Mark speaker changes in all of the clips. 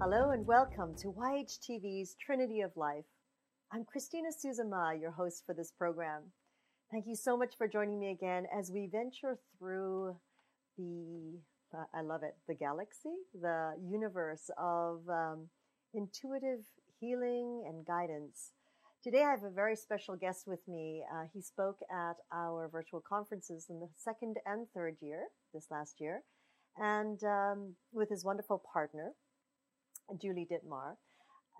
Speaker 1: Hello and welcome to YHTV's Trinity of Life. I'm Christina Suzama, your host for this program. Thank you so much for joining me again as we venture through the, uh, I love it, the galaxy, the universe of um, intuitive healing and guidance. Today I have a very special guest with me. Uh, he spoke at our virtual conferences in the second and third year, this last year, and um, with his wonderful partner, Julie Dittmar.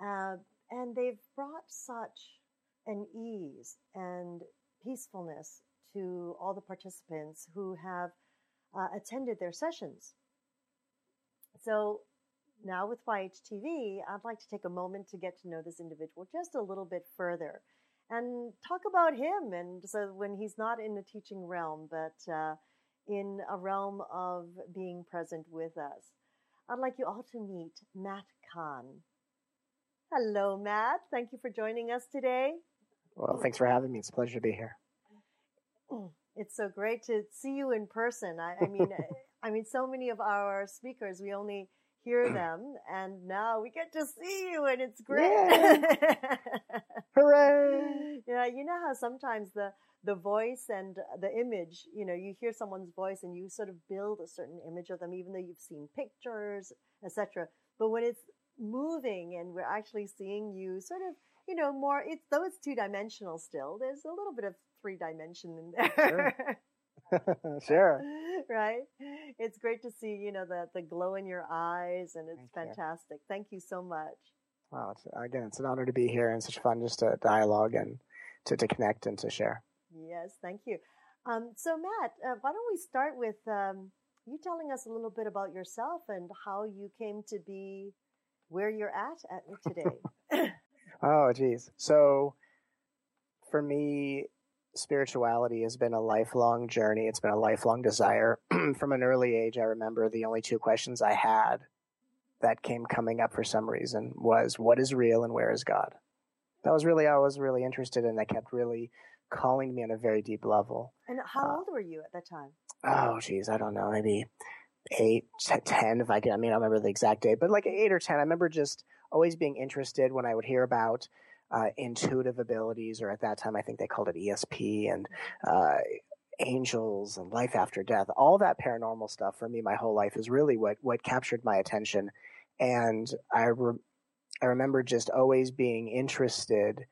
Speaker 1: Uh, and they've brought such an ease and peacefulness to all the participants who have uh, attended their sessions. So now with YHTV, I'd like to take a moment to get to know this individual just a little bit further and talk about him. And so when he's not in the teaching realm, but uh, in a realm of being present with us. I'd like you all to meet Matt Kahn. Hello, Matt. Thank you for joining us today.
Speaker 2: Well, thanks for having me. It's a pleasure to be here.
Speaker 1: Mm, it's so great to see you in person. I, I mean, I mean, so many of our speakers, we only hear them, and now we get to see you, and it's great.
Speaker 2: Hooray!
Speaker 1: Yeah, you know how sometimes the the voice and the image, you know, you hear someone's voice and you sort of build a certain image of them, even though you've seen pictures, etc. But when it's moving and we're actually seeing you sort of, you know, more, it's, though it's two dimensional still, there's a little bit of three dimension in there.
Speaker 2: Sure. sure.
Speaker 1: right? It's great to see, you know, the, the glow in your eyes and it's
Speaker 2: Thank you.
Speaker 1: fantastic. Thank you so much.
Speaker 2: Wow. It's, again, it's an honor to be here and such fun just to dialogue and to, to connect and to share.
Speaker 1: Yes, thank you. Um, so, Matt, uh, why don't we start with um, you telling us a little bit about yourself and how you came to be where you're at, at today?
Speaker 2: Oh, geez. So for me, spirituality has been a lifelong journey. It's been a lifelong desire. From an early age, I remember the only two questions I had that came coming up for some reason was what is real and where is God? That was really, I was really interested in. That kept really calling me on a very deep level.
Speaker 1: and how
Speaker 2: Uh,
Speaker 1: old were you at that time?
Speaker 2: oh geez, I don't know, maybe eight, t- ten, if I can. I mean, I remember the exact date, but like eight or ten. I remember just always being interested when I would hear about uh, intuitive abilities, or at that time, I think they called it ESP and uh, angels and life after death. All that paranormal stuff for me, my whole life is really what what captured my attention, and I re- I remember just always being interested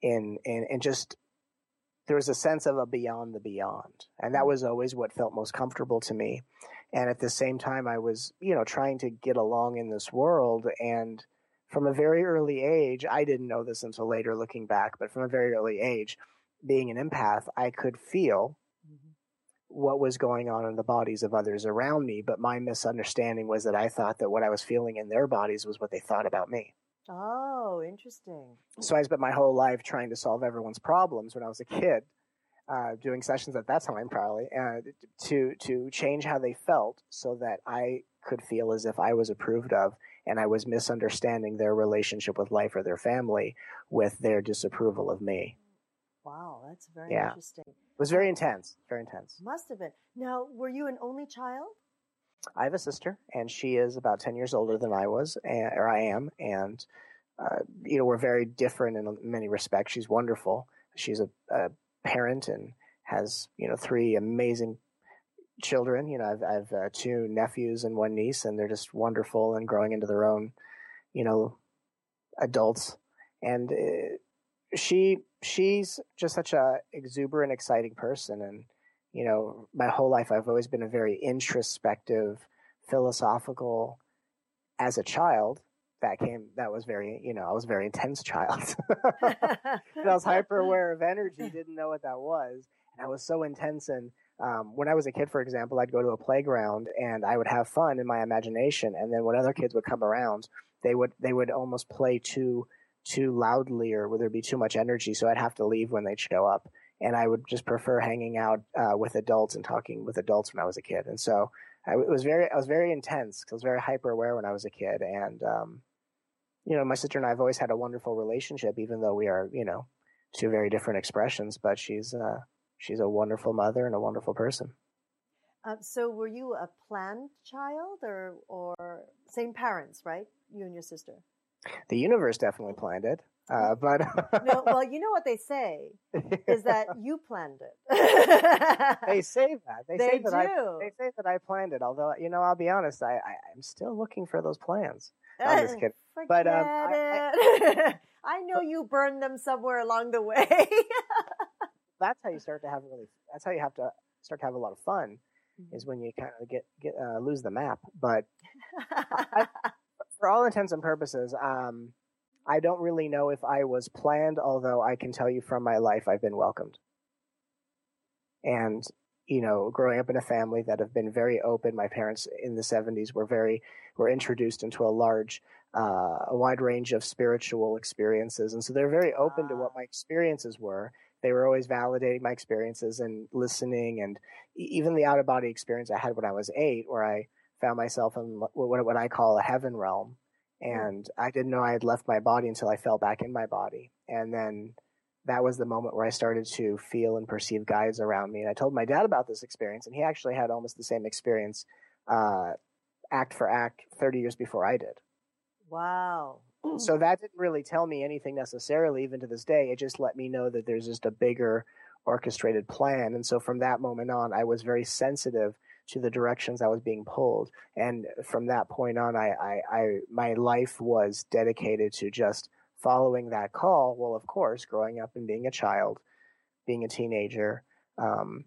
Speaker 2: in in in just there was a sense of a beyond the beyond. And that mm. was always what felt most comfortable to me. And at the same time i was you know trying to get along in this world. And from a very early age i didn't know this until later looking back but from a very early age being an empath i could feel what was going on in the bodies of others around me but my misunderstanding was that i thought that what i was feeling in their bodies was what they thought about me
Speaker 1: Oh, interesting.
Speaker 2: so I spent my whole life trying to solve everyone's problems when I was a kid, uh, doing sessions at that time probably, uh, to to change how they felt so that I could feel as if I was approved of, and I was misunderstanding their relationship with life or their family with their disapproval of me.
Speaker 1: Wow, that's very
Speaker 2: Yeah.
Speaker 1: interesting.
Speaker 2: It was very intense, very intense.
Speaker 1: Must have been. Now, were you an only child?
Speaker 2: I have a sister, and she is about ten years older than I was, and, or I am, and uh, you know we're very different in many respects. She's wonderful. She's a, a parent and has you know three amazing children. You know, I've, I've uh, two nephews and one niece, and they're just wonderful and growing into their own, you know, adults. And uh, she she's just such a exuberant, exciting person, and you know, my whole life I've always been a very introspective, philosophical. As a child, that came that was very you know I was a very intense child. and I was hyper aware of energy, didn't know what that was, and I was so intense. And um, when I was a kid, for example, I'd go to a playground and I would have fun in my imagination, and then when other kids would come around, they would they would almost play too too loudly or would there be too much energy, so I'd have to leave when they'd show up and I would just prefer hanging out uh, with adults and talking with adults when I was a kid. And so I it was very I was very intense I was very hyper aware when I was a kid. And um, you know, my sister and I have always had a wonderful relationship, even though we are you know two very different expressions. But she's uh, she's a wonderful mother and a wonderful person.
Speaker 1: Uh, so, were you a planned child, or or same parents, right? You and your sister.
Speaker 2: The universe definitely planned it, uh, but
Speaker 1: no. Well, you know what they say is that you planned it.
Speaker 2: they say that. They,
Speaker 1: they
Speaker 2: say that
Speaker 1: do.
Speaker 2: I. They say that I planned it. Although, you know, I'll be honest. I, I am still looking for those plans. I'm just kidding.
Speaker 1: Forget
Speaker 2: But, um,
Speaker 1: it. I know you burned them somewhere along the way.
Speaker 2: That's how you start to have really. That's how you have to start to have a lot of fun.
Speaker 1: Mm-hmm.
Speaker 2: Is when you kind of get get uh, lose the map. But for all intents and purposes, um, I don't really know if I was planned, although I can tell you from my life I've been welcomed. And, you know, growing up in a family that have been very open, my parents in the 70s were very, were introduced into a large, uh, a wide range of spiritual experiences. And so they're very open to what my experiences were. They were always validating my experiences and listening. And even the out of body experience I had when I was eight, where I found myself in what, what I call a heaven realm and I didn't know I had left my body until I fell back in my body. And then that was the moment where I started to feel and perceive guides around me. And I told my dad about this experience, and he actually had almost the same experience, uh, act for act, 30 years before I did.
Speaker 1: Wow.
Speaker 2: So that didn't really tell me anything necessarily, even to this day. It just let me know that there's just a bigger orchestrated plan. And so from that moment on, I was very sensitive to the directions I was being pulled. And from that point on, I, I, I, my life was dedicated to just following that call. Well, of course, growing up and being a child, being a teenager, um,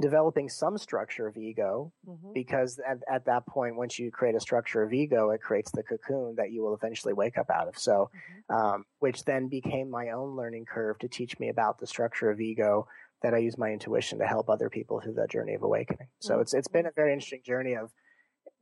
Speaker 2: developing some structure of ego,
Speaker 1: Mhm.
Speaker 2: because at, at that point, once you create a structure of ego, it creates the cocoon that you will eventually wake up out of. So,
Speaker 1: Mhm.
Speaker 2: um, which then became my own learning curve to teach me about the structure of ego that I use my intuition to help other people through that journey of awakening. So
Speaker 1: Mhm.
Speaker 2: it's it's been a very interesting journey of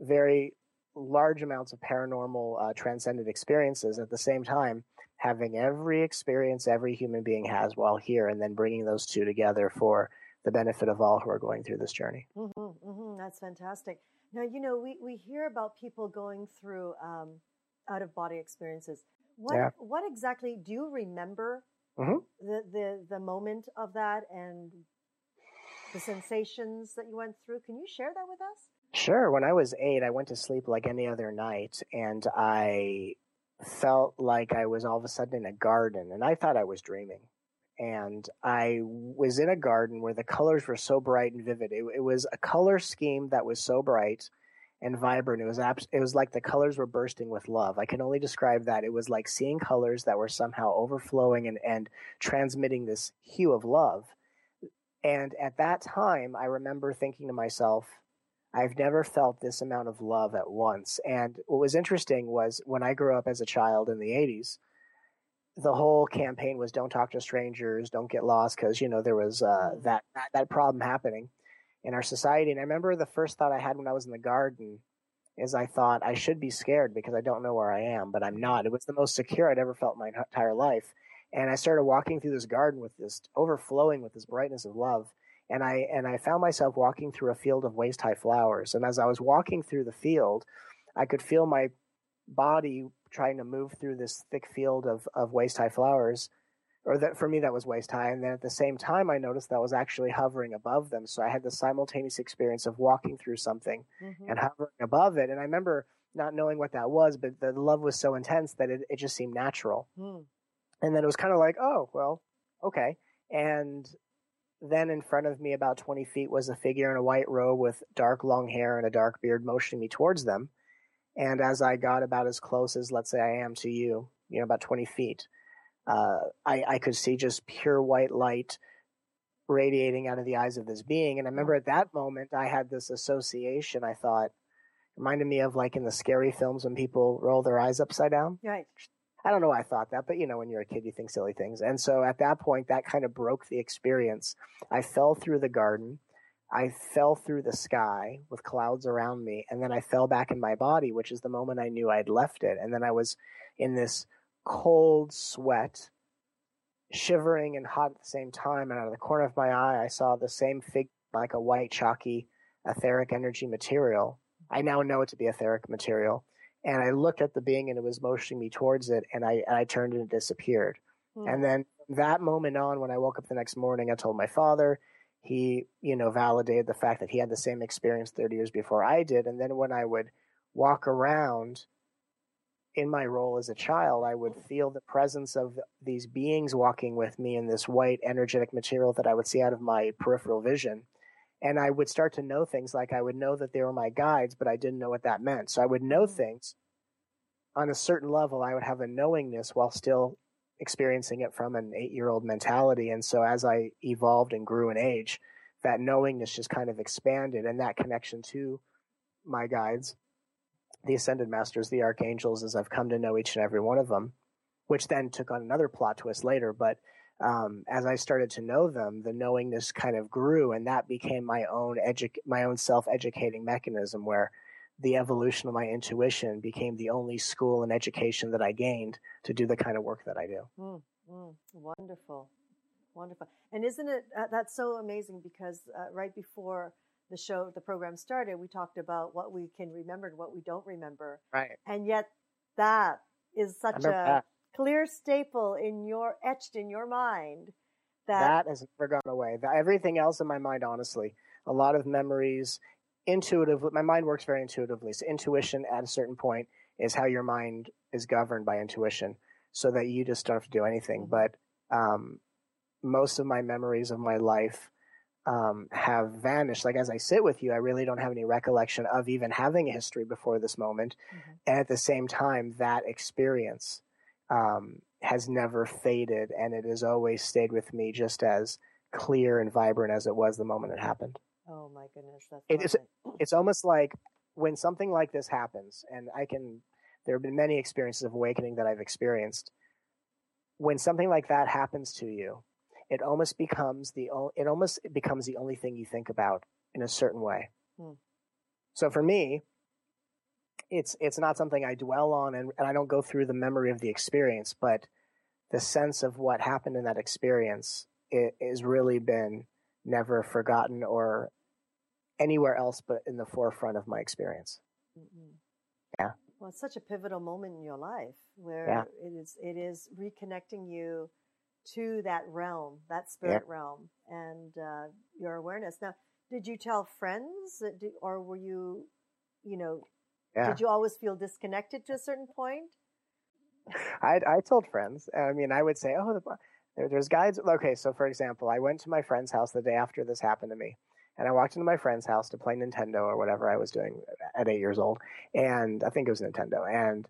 Speaker 2: very large amounts of paranormal uh, transcendent experiences at the same time having every experience every human being has while here and then bringing those two together for the benefit of all who are going through this journey.
Speaker 1: mm-hmm, mm-hmm, That's fantastic. Now, you know, we, we hear about people going through um, out of body experiences. What,
Speaker 2: Yeah.
Speaker 1: what exactly do you remember
Speaker 2: Mhm.
Speaker 1: the, the, the moment of that and the sensations that you went through? Can you share that with us?
Speaker 2: Sure. When I was eight, I went to sleep like any other night, and I felt like I was all of a sudden in a garden, and I thought I was dreaming. And I was in a garden where the colors were so bright and vivid. It, it was a color scheme that was so bright and vibrant. It was abs- it was like the colors were bursting with love. I can only describe that. It was like seeing colors that were somehow overflowing and, and transmitting this hue of love. And at that time, I remember thinking to myself, I've never felt this amount of love at once. And what was interesting was when I grew up as a child in the 80s, the whole campaign was don't talk to strangers, don't get lost, because, you know, there was uh, that, that, that problem happening in our society. And I remember the first thought I had when I was in the garden is I thought I should be scared because I don't know where I am, but I'm mm-hmm. not. It was the most secure I'd ever felt in my entire life. And I started walking through this garden with this overflowing with this brightness of love and I and I found myself walking through a field of waist high flowers. And as I was walking through the field, I could feel my body trying to move through this thick field of of waist high flowers. Or that for me that was waist high, and then at the same time I noticed that I was actually hovering above them. So I had the simultaneous experience of walking through something
Speaker 1: Mm-hmm.
Speaker 2: and hovering above it. And I remember not knowing what that was, but the love was so intense that it, it just seemed natural
Speaker 1: Mm.
Speaker 2: and then it was kind of like, oh, well, okay. And then in front of me, about 20 feet, was a figure in a white robe with dark long hair and a dark beard motioning me towards them. And as I got about as close as, let's say, I am to you, you know, about 20 feet, uh, I, I could see just pure white light radiating out of the eyes of this being. And I remember at that moment, I had this association. I thought, reminded me of like in the scary films when people roll their eyes upside down.
Speaker 1: Right.
Speaker 2: I don't know why I thought that, but you know, when you're a kid, you think silly things. And so at that point, that kind of broke the experience. I fell through the garden. I fell through the sky with clouds around me. And then I fell back in my body, which is the moment I knew I'd left it. And then I was in this cold sweat, shivering and hot at the same time. And out of the corner of my eye, I saw the same figure, like a white, chalky, etheric energy material. I now know it to be etheric material and I looked at the being and it was motioning me towards it and I and I turned and it disappeared.
Speaker 1: Mm.
Speaker 2: And then that moment on when I woke up the next morning I told my father, he, you know, validated the fact that he had the same experience 30 years before I did. And then when I would walk around in my role as a child, I would feel the presence of these beings walking with me in this white energetic material that I would see out of my peripheral vision. And I would start to know things like I would know that they were my guides, but I didn't know what that meant. So I would know mm-hmm. things on a certain level. I would have a knowingness while still experiencing it from an eight year old mentality. And so as I evolved and grew in age, that knowingness just kind of expanded and that connection to my guides, the ascended masters, the archangels, as I've come to know each and every one of them, which then took on another plot twist later. But um, as I started to know them, the knowingness kind of grew, and that became my own edu- my own self educating mechanism where the evolution of my intuition became the only school and education that I gained to do the kind of work that I do.
Speaker 1: Mm, mm, wonderful. Wonderful. And isn't it, uh, that's so amazing because uh, right before the show, the program started, we talked about what we can remember and what we don't remember.
Speaker 2: Right.
Speaker 1: And yet that is such a
Speaker 2: that.
Speaker 1: clear staple in your, etched in your mind that,
Speaker 2: that has never gone away. Everything else in my mind, honestly, a lot of memories, intuitive. My mind works very intuitively. So intuition at a certain point is how your mind is governed by intuition, so that you just don't have to do anything.
Speaker 1: Mhm.
Speaker 2: But um, most of my memories of my life um, have vanished. Like as I sit with you, I really don't have any recollection of even having a history before this moment.
Speaker 1: Mhm.
Speaker 2: And at the same time, that experience um, has never faded, and it has always stayed with me just as clear and vibrant as it was the moment it happened.
Speaker 1: oh my goodness, that's
Speaker 2: It is- It's almost like when something like this happens, and I can, there have been many experiences of awakening that I've experienced. When something like that happens to you, it almost becomes the it almost becomes the only thing you think about in a certain way.
Speaker 1: Hmm.
Speaker 2: So for me, it's it's not something I dwell on, and, and I don't go through the memory of the experience, but the sense of what happened in that experience it has really been never forgotten or anywhere else but in the forefront of my experience.
Speaker 1: Mm-mm.
Speaker 2: Yeah.
Speaker 1: Well, it's such a pivotal moment in your life where
Speaker 2: Yeah.
Speaker 1: it is it is reconnecting you to that realm, that spirit realm, and uh, your awareness. Now, did you tell friends, that do, or were you, you know,
Speaker 2: Yeah.
Speaker 1: did you always feel disconnected to a certain point?
Speaker 2: I I told friends. I mean, I would say, oh, the, there, there's guides. Okay, so for example, I went to my friend's house the day after this happened to me, and I walked into my friend's house to play Nintendo or whatever I was doing at eight years old, and I think it was Nintendo. And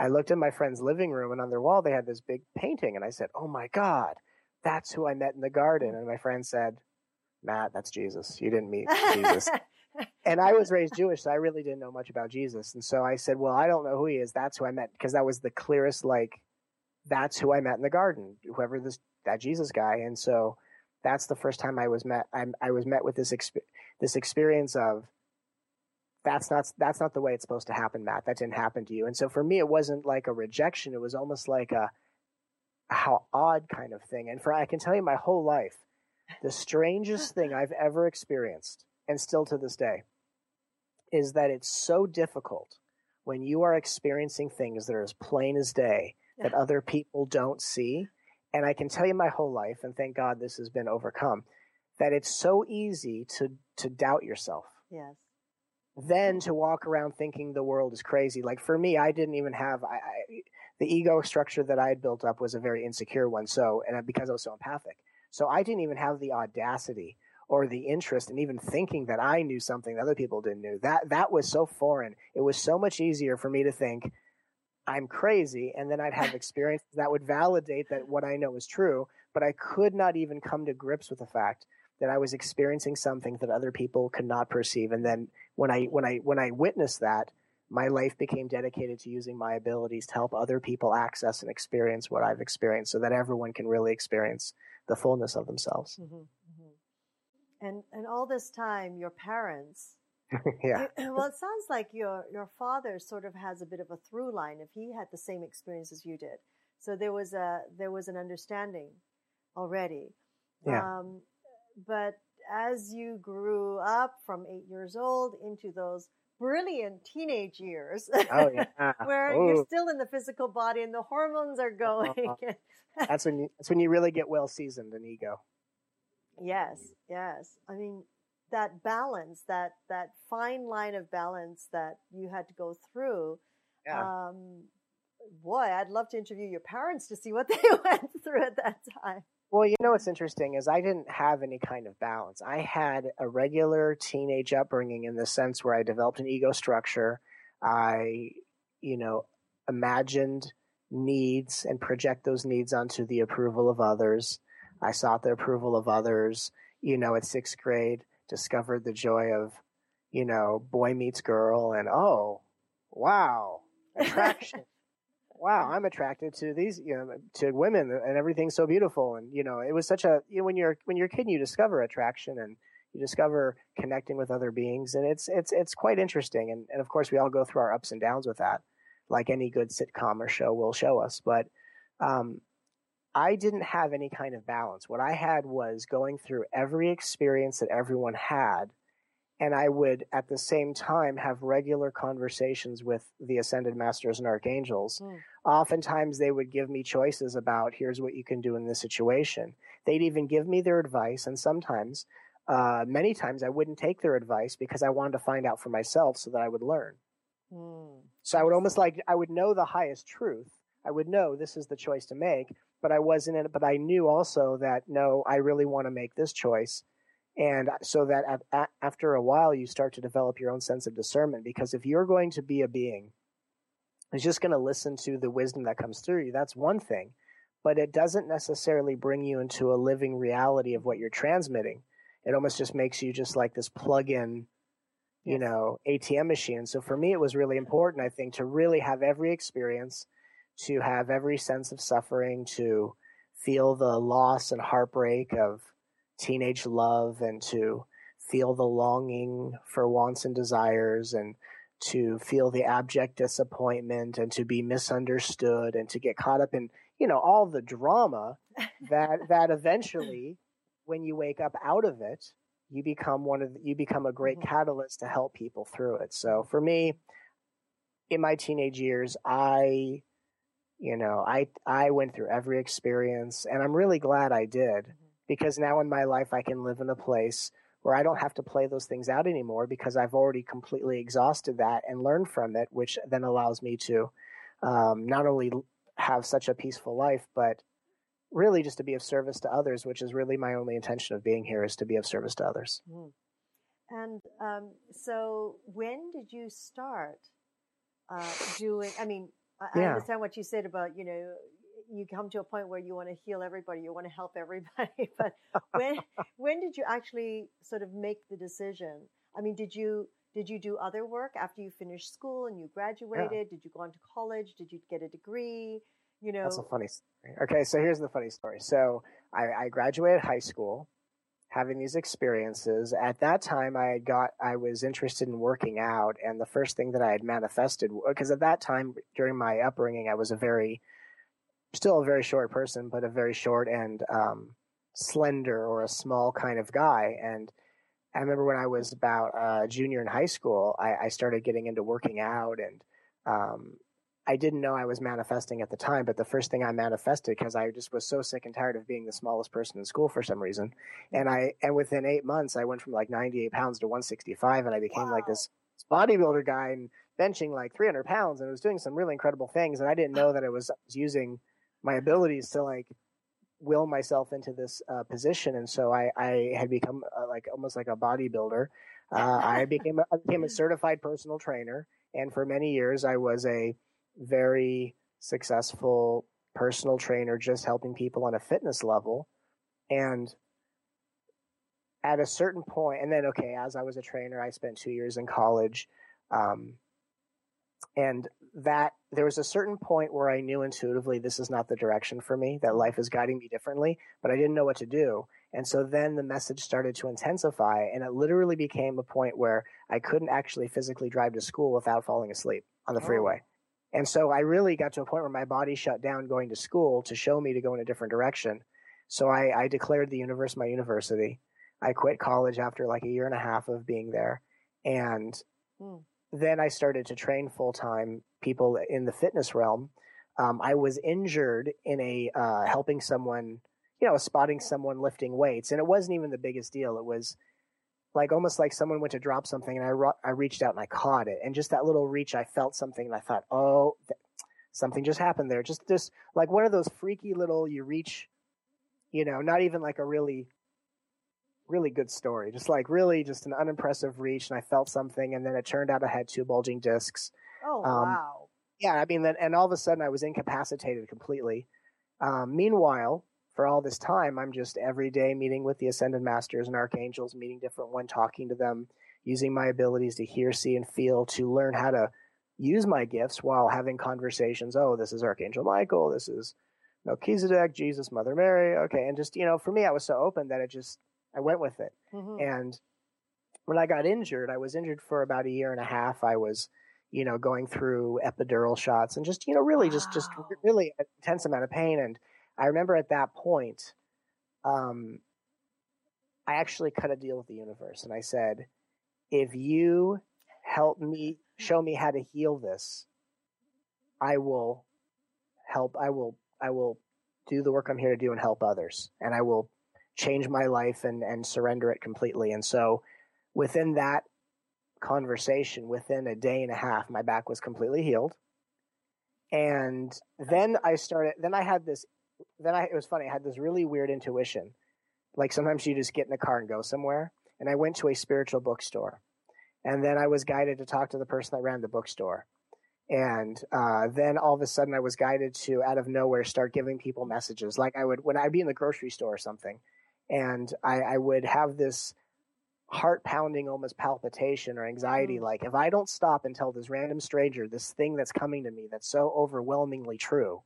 Speaker 2: I looked in my friend's living room, and on their wall they had this big painting, and I said, oh my god, that's who I met in the garden. Mm. And my friend said, Matt, that's Jesus. You didn't meet Jesus. and I was raised Jewish, so I really didn't know much about Jesus. And so I said, "Well, I don't know who he is. That's who I met because that was the clearest. Like, that's who I met in the garden. Whoever this that Jesus guy." And so that's the first time I was met. I, I was met with this exp- this experience of that's not that's not the way it's supposed to happen, Matt. That didn't happen to you. And so for me, it wasn't like a rejection. It was almost like a how odd kind of thing. And for I can tell you, my whole life, the strangest thing I've ever experienced and still to this day, is that it's so difficult when you are experiencing things that are as plain as day that
Speaker 1: Yeah.
Speaker 2: other people don't see. And I can tell you my whole life, and thank God this has been overcome, that it's so easy to to doubt yourself.
Speaker 1: yes.
Speaker 2: Then to walk around thinking the world is crazy. Like for me, I didn't even have I, I, the ego structure that I had built up was a very insecure one. So, and because I was so empathic, so I didn't even have the audacity or the interest in even thinking that I knew something that other people didn't know. That that was so foreign. It was so much easier for me to think I'm crazy, and then I'd have experiences that would validate that what I know is true. But I could not even come to grips with the fact that I was experiencing something that other people could not perceive. And then when I when I when I witnessed that, my life became dedicated to using my abilities to help other people access and experience what I've experienced, so that everyone can really experience the fullness of themselves.
Speaker 1: hmm hmm And and all this time, your parents.
Speaker 2: yeah.
Speaker 1: well, it sounds like your your father sort of has a bit of a through line. If he had the same experience as you did, so there was a there was an understanding already.
Speaker 2: Yeah.
Speaker 1: Um, but as you grew up from eight years old into those brilliant teenage years,
Speaker 2: Oh yeah.
Speaker 1: where
Speaker 2: Ooh.
Speaker 1: you're still in the physical body and the hormones are going.
Speaker 2: that's when you, that's when you really get well seasoned in ego.
Speaker 1: Yes, yes. I mean, that balance, that that fine line of balance that you had to go through.
Speaker 2: Yeah.
Speaker 1: Um, boy, I'd love to interview your parents to see what they went through at that time.
Speaker 2: Well, you know what's interesting is I didn't have any kind of balance. I had a regular teenage upbringing in the sense where I developed an ego structure. I, you know, imagined needs and project those needs onto the approval of others. I sought the approval of others. You know, at sixth grade, discovered the joy of, you know, boy meets girl and oh, wow, attraction. Wow, I'm attracted to these, you know, to women and everything's so beautiful. And, you know, it was such a, you know, when you're, when you're a kid, you discover attraction and you discover connecting with other beings and it's, it's, it's quite interesting. And, and of course we all go through our ups and downs with that, like any good sitcom or show will show us. But, um, I didn't have any kind of balance. What I had was going through every experience that everyone had. And I would at the same time have regular conversations with the ascended masters and archangels. Mm. Oftentimes they would give me choices about here's what you can do in this situation. They'd even give me their advice. And sometimes, uh, many times I wouldn't take their advice because I wanted to find out for myself so that I would learn. Mm. So I would almost like, I would know the highest truth. I would know this is the choice to make, but I wasn't in it. But I knew also that no, I really want to make this choice. And so that at, after a while, you start to develop your own sense of discernment. Because if you're going to be a being who's just going to listen to the wisdom that comes through you, that's one thing. But it doesn't necessarily bring you into a living reality of what you're transmitting. It almost just makes you just like this plug in, you know, ATM machine. So for me, it was really important, I think, to really have every experience to have every sense of suffering, to feel the loss and heartbreak of teenage love, and to feel the longing for wants and desires, and to feel the abject disappointment, and to be misunderstood, and to get caught up in you know all the drama that that eventually, when you wake up out of it, you become one of the, you become a great mm-hmm. catalyst to help people through it. So for me, in my teenage years, I you know, I I went through every experience and I'm really glad I did. Because now in my life I can live in a place where I don't have to play those things out anymore because I've already completely exhausted that and learned from it, which then allows me to um, not only have such a peaceful life, but really just to be of service to others, which is really my only intention of being here is to be of service to others. Mm.
Speaker 1: And um, so, when did you start uh, doing? I mean, I, yeah. I understand what you said about, you know, you come to a point where you want to heal everybody, you want to help everybody. but when when did you actually sort of make the decision? I mean, did you did you do other work after you finished school and you graduated? Yeah. Did you go on to college? Did you get a degree? You know,
Speaker 2: that's a funny story. Okay, so here's the funny story. So I, I graduated high school having these experiences. At that time, I got I was interested in working out, and the first thing that I had manifested because at that time during my upbringing, I was a very still a very short person, but a very short and um, slender or a small kind of guy. And I remember when I was about a junior in high school, I, I started getting into working out and um, I didn't know I was manifesting at the time, but the first thing I manifested because I just was so sick and tired of being the smallest person in school for some reason, and I and within eight months I went from like 98 pounds to 165, and I became wow. like this bodybuilder guy and benching like 300 pounds, and I was doing some really incredible things, and I didn't know that I was, was using my abilities to like will myself into this uh, position, and so I I had become uh, like almost like a bodybuilder. Uh, I became a, I became a certified personal trainer, and for many years I was a very successful personal trainer just helping people on a fitness level. And at a certain point and then okay as i was a trainer i spent two years in college um, and that there was a certain point where i knew intuitively this is not the direction for me that life is guiding me differently but i didn't know what to do and so then the message started to intensify and it literally became a point where i couldn't actually physically drive to school without falling asleep on the oh. freeway and so I really got to a point where my body shut down going to school to show me to go in a different direction. So I, I declared the universe my university. I quit college after like a year and a half of being there. And mm. Then I started to train full time people in the fitness realm. Um, I was injured in a uh, helping someone, you know, spotting someone lifting weights, and it wasn't even the biggest deal. It was like almost like someone went to drop something, and I I reached out and I caught it, and just that little reach, I felt something, and I thought, oh, th- something just happened there. Just just like one of those freaky little you reach, you know, not even like a really really good story. Just like really just an unimpressive reach, and I felt something, and then it turned out I had two bulging discs.
Speaker 1: Oh um, wow!
Speaker 2: Yeah, I mean, that, and all of a sudden I was incapacitated completely. Um, meanwhile, for all this time, I'm just every day meeting with the ascended masters and archangels, meeting different one, talking to them, using my abilities to hear, see, and feel to learn how to use my gifts while having conversations. Oh, this is Archangel Michael. This is Melchizedek, Jesus, Mother Mary. Okay, and just you know, for me, I was so open that it just I went with it. Mm-hmm. And when I got injured, I was injured for about a year and a half. I was, you know, going through epidural shots and just, you know, really just, just really intense amount of pain. And I remember at that point, um, I actually cut a deal with the universe and I said, if you help me, show me how to heal this, I will help, I will, I will do the work I'm here to do and help others. And I will change my life and, and surrender it completely. And so within that conversation, within a day and a half, my back was completely healed. And then I started, then I had this, then I, it was funny, I had this really weird intuition. Like sometimes you just get in a car and go somewhere. And I went to a spiritual bookstore. And then I was guided to talk to the person that ran the bookstore. And uh, then all of a sudden, I was guided to, out of nowhere, start giving people messages. Like I would, when I'd be in the grocery store or something, and I, I would have this heart pounding almost palpitation or anxiety mm. like if i don't stop and tell this random stranger this thing that's coming to me that's so overwhelmingly true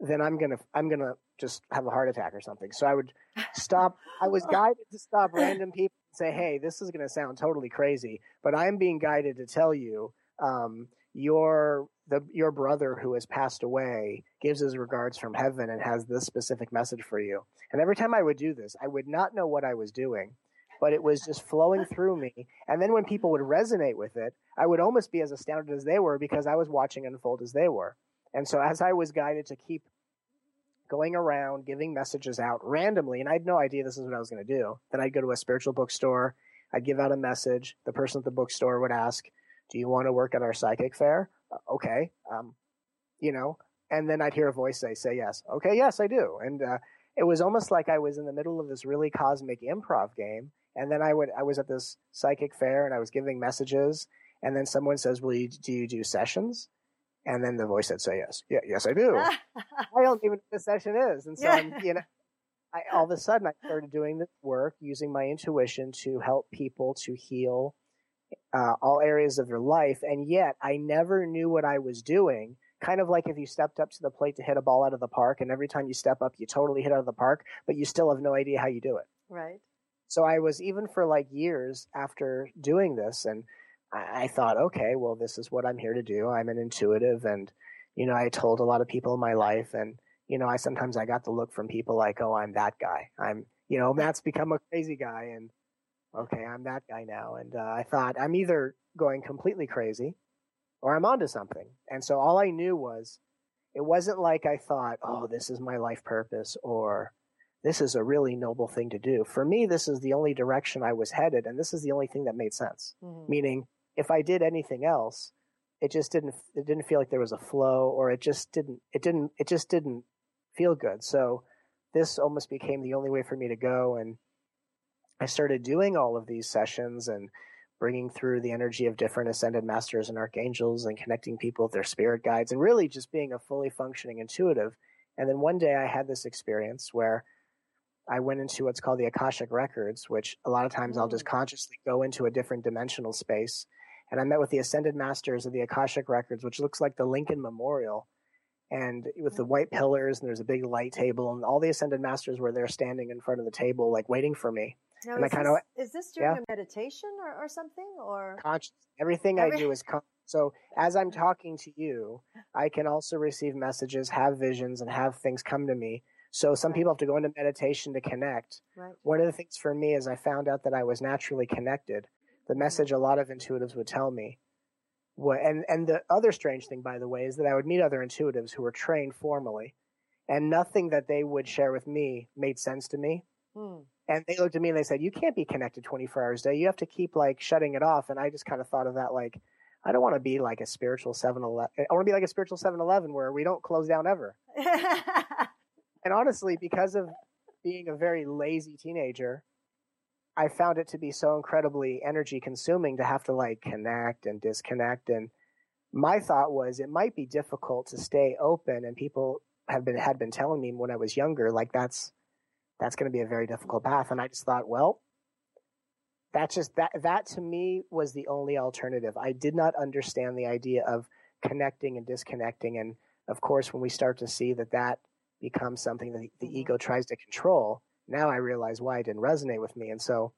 Speaker 2: then i'm gonna i'm gonna just have a heart attack or something so i would stop i was guided to stop random people and say hey this is gonna sound totally crazy but i'm being guided to tell you um, your the your brother who has passed away gives his regards from heaven and has this specific message for you. And every time I would do this, I would not know what I was doing, but it was just flowing through me. And then when people would resonate with it, I would almost be as astounded as they were because I was watching unfold as they were. And so as I was guided to keep going around giving messages out randomly, and I had no idea this is what I was going to do, then I'd go to a spiritual bookstore, I'd give out a message, the person at the bookstore would ask, do you want to work at our psychic fair? Uh, okay. Um, you know, and then I'd hear a voice say, say yes. Okay. Yes, I do. And, uh, it was almost like I was in the middle of this really cosmic improv game. And then I would, I was at this psychic fair and I was giving messages. And then someone says, "Will you, do you do sessions? And then the voice said, say yes. Yeah, yes, I do. I don't even know what the session is. And so yeah. I'm, you know, I, all of a sudden I started doing this work using my intuition to help people to heal uh, all areas of their life, and yet I never knew what I was doing. Kind of like if you stepped up to the plate to hit a ball out of the park, and every time you step up, you totally hit out of the park, but you still have no idea how you do it.
Speaker 1: Right.
Speaker 2: So I was even for like years after doing this, and I, I thought, okay, well, this is what I'm here to do. I'm an intuitive, and you know, I told a lot of people in my life, and you know, I sometimes I got the look from people like, oh, I'm that guy. I'm, you know, Matt's become a crazy guy, and okay, I'm that guy now. And uh, I thought I'm either going completely crazy or I'm onto something. And so all I knew was it wasn't like I thought, oh, this is my life purpose or this is a really noble thing to do. For me, this is the only direction I was headed, and this is the only thing that made sense. Mm-hmm. Meaning, if I did anything else, it just didn't it didn't feel like there was a flow, or it just didn't it didn't it just didn't feel good. So this almost became the only way for me to go, and I started doing all of these sessions and bringing through the energy of different ascended masters and archangels and connecting people with their spirit guides and really just being a fully functioning intuitive. And then one day I had this experience where I went into what's called the Akashic Records, which a lot of times. I'll just mm. consciously go into a different dimensional space. And I met with the Ascended Masters of the Akashic Records, which looks like the Lincoln Memorial. And with the white pillars, and there's a big light table, and all the Ascended Masters were there standing in front of the table, like waiting for me.
Speaker 1: Now, and I kind of is this during yeah. a meditation or, or something or
Speaker 2: conscious? Everything Every- I do is con- so. As I'm talking to you, I can also receive messages, have visions, and have things come to me. So some right. people have to go into meditation to connect.
Speaker 1: Right.
Speaker 2: One of the things for me is I found out that I was naturally connected. The mm-hmm. message a lot of intuitives would tell me. What, and and the other strange thing, by the way, is that I would meet other intuitives who were trained formally, and nothing that they would share with me made sense to me.
Speaker 1: Hmm.
Speaker 2: And they looked at me and they said, "You can't be connected 24 hours a day. You have to keep like shutting it off." And I just kind of thought of that like, I don't want to be like a spiritual 7-Eleven. I want to be like a spiritual 7-Eleven where we don't close down ever. and honestly, because of being a very lazy teenager, I found it to be so incredibly energy consuming to have to like connect and disconnect. And my thought was it might be difficult to stay open. And people have been had been telling me when I was younger, like that's that's going to be a very difficult path. And I just thought, well, that's just that that to me was the only alternative. I did not understand the idea of connecting and disconnecting. And of course, when we start to see that that becomes something that the, the ego tries to control, now I realize why it didn't resonate with me. And so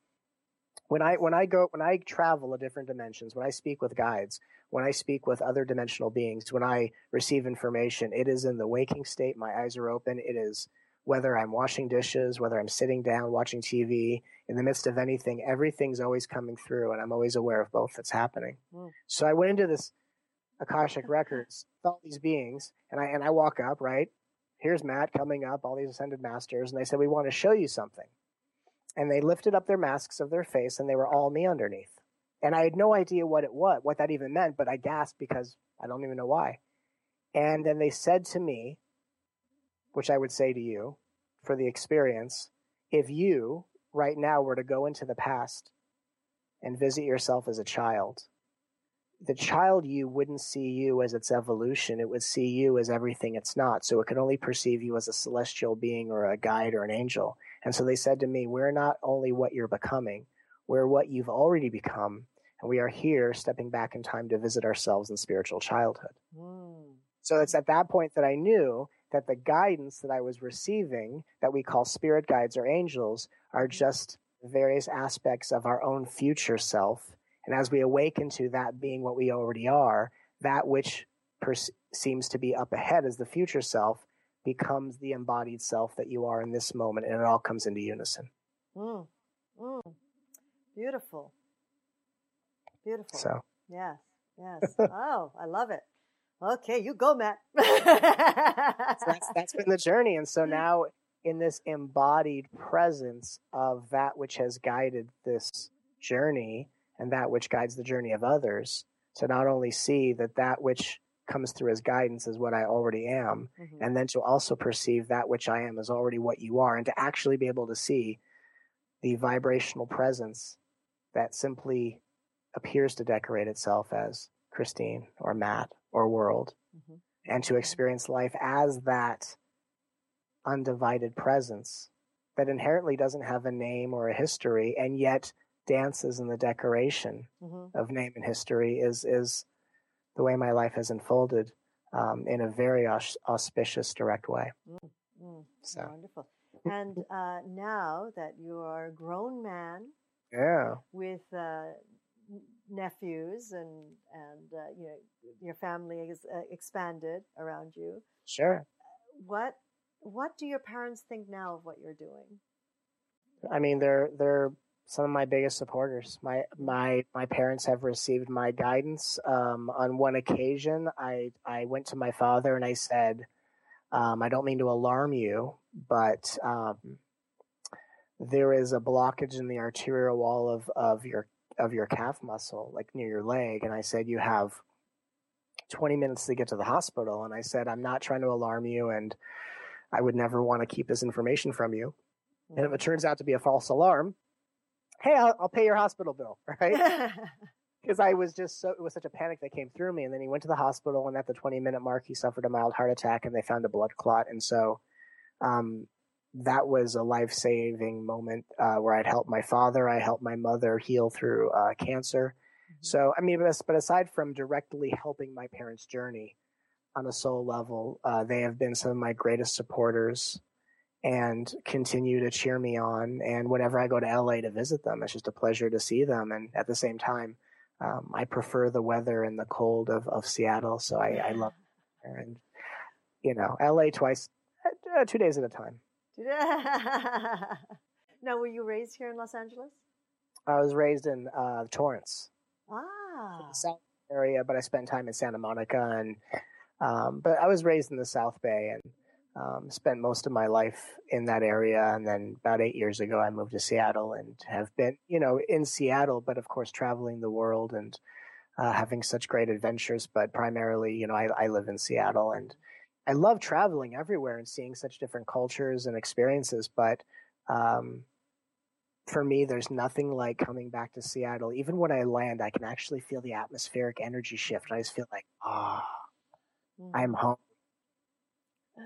Speaker 2: when I when I go when I travel to different dimensions, when I speak with guides, when I speak with other dimensional beings, when I receive information, it is in the waking state. My eyes are open. It is whether I'm washing dishes, whether I'm sitting down watching TV, in the midst of anything, everything's always coming through, and I'm always aware of both that's happening. Mm. So I went into this Akashic records, all these beings, and I and I walk up right here's Matt coming up, all these ascended masters, and they said, We want to show you something. And they lifted up their masks of their face, and they were all me underneath. And I had no idea what it was, what that even meant, but I gasped because I don't even know why. And then they said to me, which I would say to you for the experience, if you right now were to go into the past and visit yourself as a child, the child you wouldn't see you as its evolution. It would see you as everything it's not. So it could only perceive you as a celestial being or a guide or an angel. And so they said to me, We're not only what you're becoming, we're what you've already become. And we are here stepping back in time to visit ourselves in spiritual childhood. Mm. So it's at that point that I knew that the guidance that I was receiving, that we call spirit guides or angels, are just various aspects of our own future self and as we awaken to that being what we already are, that which per- seems to be up ahead as the future self becomes the embodied self that you are in this moment, and it all comes into unison.
Speaker 1: Mm. Mm. Beautiful. Beautiful.
Speaker 2: So.
Speaker 1: Yes. Yes. oh, I love it. Okay, you go, Matt.
Speaker 2: so that's, that's been the journey. And so now, in this embodied presence of that which has guided this journey, and that which guides the journey of others to not only see that that which comes through as guidance is what I already am, mm-hmm. and then to also perceive that which I am is already what you are, and to actually be able to see the vibrational presence that simply appears to decorate itself as Christine or Matt or world, mm-hmm. and to experience life as that undivided presence that inherently doesn't have a name or a history, and yet dances in the decoration mm-hmm. of name and history is is the way my life has unfolded um, in a very aus- auspicious, direct way.
Speaker 1: Mm-hmm. So wonderful. And uh, now that you are a grown man,
Speaker 2: yeah,
Speaker 1: with uh, nephews and and uh, you know your family is uh, expanded around you.
Speaker 2: Sure.
Speaker 1: What what do your parents think now of what you're doing?
Speaker 2: I mean, they're they're some of my biggest supporters. My my my parents have received my guidance. Um, on one occasion, I I went to my father and I said, um, "I don't mean to alarm you, but um, there is a blockage in the arterial wall of of your of your calf muscle, like near your leg." And I said, "You have 20 minutes to get to the hospital." And I said, "I'm not trying to alarm you, and I would never want to keep this information from you." And if it turns out to be a false alarm, hey, I'll, I'll pay your hospital bill, right? Because I was just so, it was such a panic that came through me. And then he went to the hospital, and at the 20 minute mark, he suffered a mild heart attack, and they found a blood clot. And so, um, that was a life saving moment uh, where I'd helped my father, I helped my mother heal through uh, cancer. Mm-hmm. So, I mean, but aside from directly helping my parents' journey on a soul level, uh, they have been some of my greatest supporters and continue to cheer me on. And whenever I go to LA to visit them, it's just a pleasure to see them. And at the same time, um, I prefer the weather and the cold of, of Seattle. So I, I love. And, you know, LA twice, uh, two days at a time.
Speaker 1: now, were you raised here in Los Angeles?
Speaker 2: I was raised in uh, Torrance.
Speaker 1: Ah.
Speaker 2: the South area, but I spent time in Santa Monica and, um, but I was raised in the South Bay and Um, spent most of my life in that area, and then about eight years ago, I moved to Seattle and have been, you know, in Seattle, but of course, traveling the world and uh, having such great adventures. But primarily, you know, I, I live in Seattle, and I love traveling everywhere and seeing such different cultures and experiences. But um, for me, there's nothing like coming back to Seattle. Even when I land, I can actually feel the atmospheric energy shift. I just feel like, ah, oh. I'm home.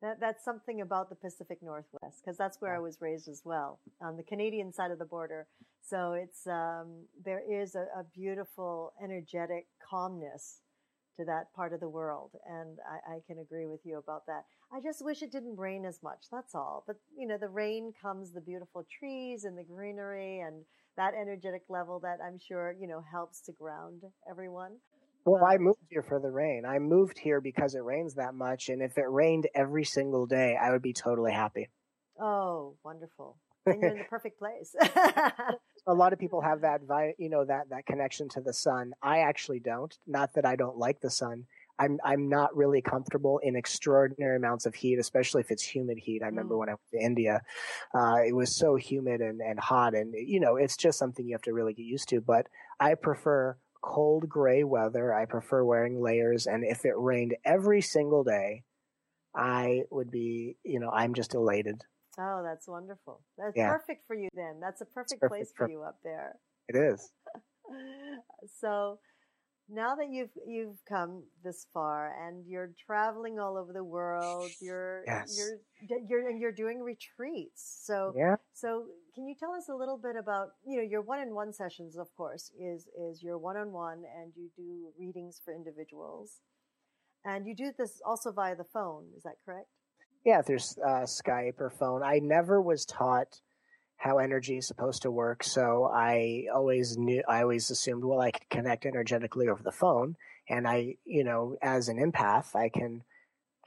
Speaker 1: That, that's something about the Pacific Northwest because that's where I was raised as well on the Canadian side of the border. So it's um, there is a, a, beautiful, energetic calmness to that part of the world, and I, I, can agree with you about that. I just wish it didn't rain as much. That's all. But you know, the rain comes the beautiful trees and the greenery and that energetic level that I'm sure you know helps to ground everyone.
Speaker 2: Well, I moved here for the rain. I moved here because it rains that much, and if it rained every single day, I would be totally happy.
Speaker 1: Oh, wonderful! And you're in the perfect place.
Speaker 2: a lot of people have that, you know, that that connection to the sun. I actually don't. Not that I don't like the sun. I'm I'm not really comfortable in extraordinary amounts of heat, especially if it's humid heat. I remember mm. when I went to India, uh, it was so humid and, and hot, and you know, it's just something you have to really get used to. But I prefer cold gray weather. I prefer wearing layers. And if it rained every single day, I would be, you know, I'm just elated.
Speaker 1: Oh, that's wonderful. That's yeah. perfect for you then. That's a perfect, perfect place for, you up there.
Speaker 2: It is.
Speaker 1: so now that you've you've come this far and you're traveling all over the world, you're yes. you're you're and you're doing retreats. So
Speaker 2: yeah.
Speaker 1: So can you tell us a little bit about you know your one-on-one sessions? Of course, is is your one-on-one, and you do readings for individuals, and you do this also via the phone. Is that correct?
Speaker 2: Yeah, through uh, Skype or phone. I never was taught how energy is supposed to work. So I always knew, I always assumed, well, I could connect energetically over the phone. And I, you know, as an empath, I can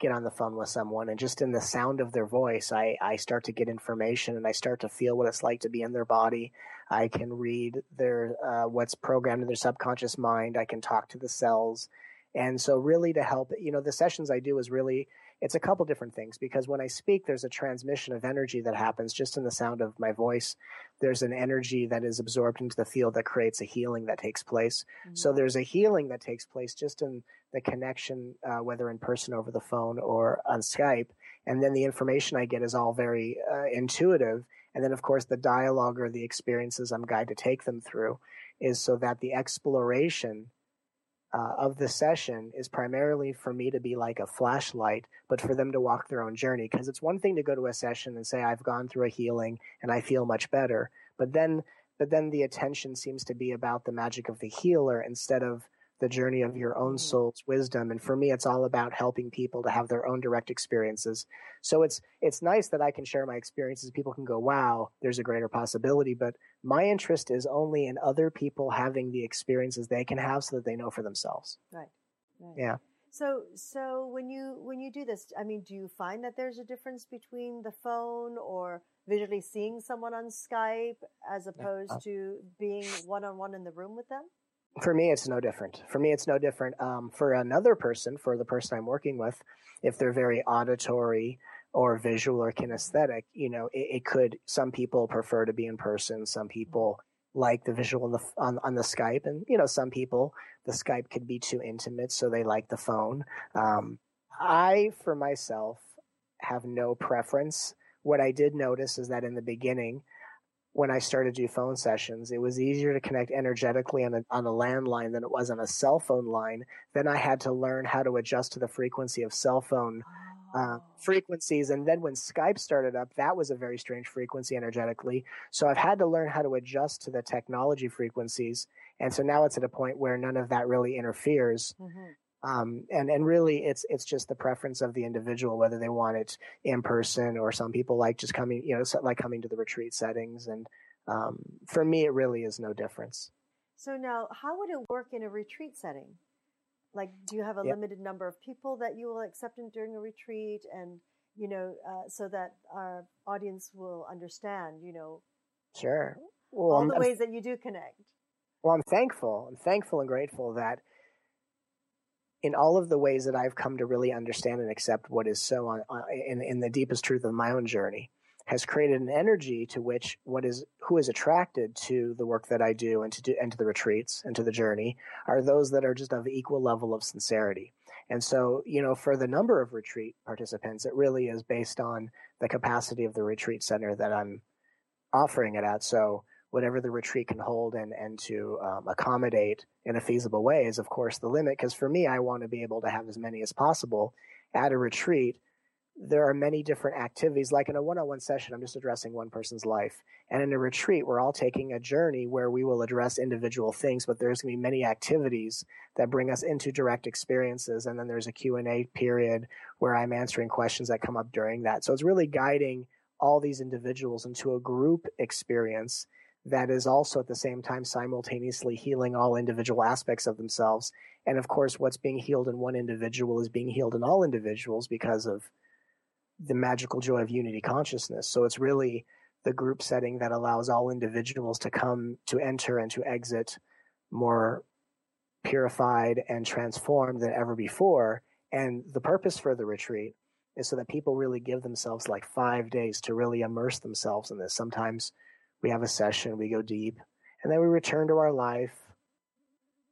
Speaker 2: get on the phone with someone and just in the sound of their voice, I, I start to get information and I start to feel what it's like to be in their body. I can read their, uh, what's programmed in their subconscious mind. I can talk to the cells. And so really to help, you know, the sessions I do is really it's a couple different things because when I speak, there's a transmission of energy that happens just in the sound of my voice. There's an energy that is absorbed into the field that creates a healing that takes place. Mm-hmm. So there's a healing that takes place just in the connection, uh, whether in person over the phone or on Skype. And then the information I get is all very uh, intuitive. And then, of course, the dialogue or the experiences I'm guided to take them through is so that the exploration uh, of the session is primarily for me to be like a flashlight, but for them to walk their own journey. Because it's one thing to go to a session and say, I've gone through a healing and I feel much better. But then, but then the attention seems to be about the magic of the healer instead of the journey of your own mm-hmm. soul's wisdom and for me it's all about helping people to have their own direct experiences so it's it's nice that i can share my experiences people can go wow there's a greater possibility but my interest is only in other people having the experiences they can have so that they know for themselves
Speaker 1: right, right.
Speaker 2: yeah
Speaker 1: so so when you when you do this i mean do you find that there's a difference between the phone or visually seeing someone on skype as opposed yeah. to being one-on-one in the room with them
Speaker 2: for me, it's no different. For me, it's no different. Um, for another person, for the person I'm working with, if they're very auditory or visual or kinesthetic, you know, it, it could. Some people prefer to be in person. Some people like the visual on the on, on the Skype, and you know, some people the Skype could be too intimate, so they like the phone. Um, I, for myself, have no preference. What I did notice is that in the beginning, when I started to do phone sessions. It was easier to connect energetically on a, on a landline than it was on a cell phone line. Then I had to learn how to adjust to the frequency of cell phone uh, frequencies. And then when Skype started up, that was a very strange frequency energetically. So I've had to learn how to adjust to the technology frequencies. And so now it's at a point where none of that really interferes. Mm-hmm. Um, and and really, it's it's just the preference of the individual whether they want it in person or some people like just coming, you know, like coming to the retreat settings. And um, for me, it really is no difference.
Speaker 1: So now, how would it work in a retreat setting? Like, do you have a yep. limited number of people that you will accept in, during a retreat, and you know, uh, so that our audience will understand, you know,
Speaker 2: sure,
Speaker 1: well, all I'm, the ways that you do connect.
Speaker 2: Well, I'm thankful. I'm thankful and grateful that in all of the ways that I've come to really understand and accept what is so on, on in, in the deepest truth of my own journey has created an energy to which what is who is attracted to the work that I do and to do, and to the retreats and to the journey are those that are just of equal level of sincerity. And so, you know, for the number of retreat participants, it really is based on the capacity of the retreat center that I'm offering it at. So, whatever the retreat can hold and and to um, accommodate in a feasible way is, of course, the limit. Because for me, I want to be able to have as many as possible at a retreat there are many different activities. Like in a one on one session, I'm just addressing one person's life. And in a retreat, we're all taking a journey where we will address individual things, but there's going to be many activities that bring us into direct experiences. And then there's a Q&A period where I'm answering questions that come up during that. So it's really guiding all these individuals into a group experience that is also at the same time simultaneously healing all individual aspects of themselves. And of course, what's being healed in one individual is being healed in all individuals because of the magical joy of unity consciousness. So it's really the group setting that allows all individuals to come to enter and to exit more purified and transformed than ever before. And the purpose for the retreat is so that people really give themselves like five days to really immerse themselves in this. Sometimes we have a session, we go deep, and then we return to our life.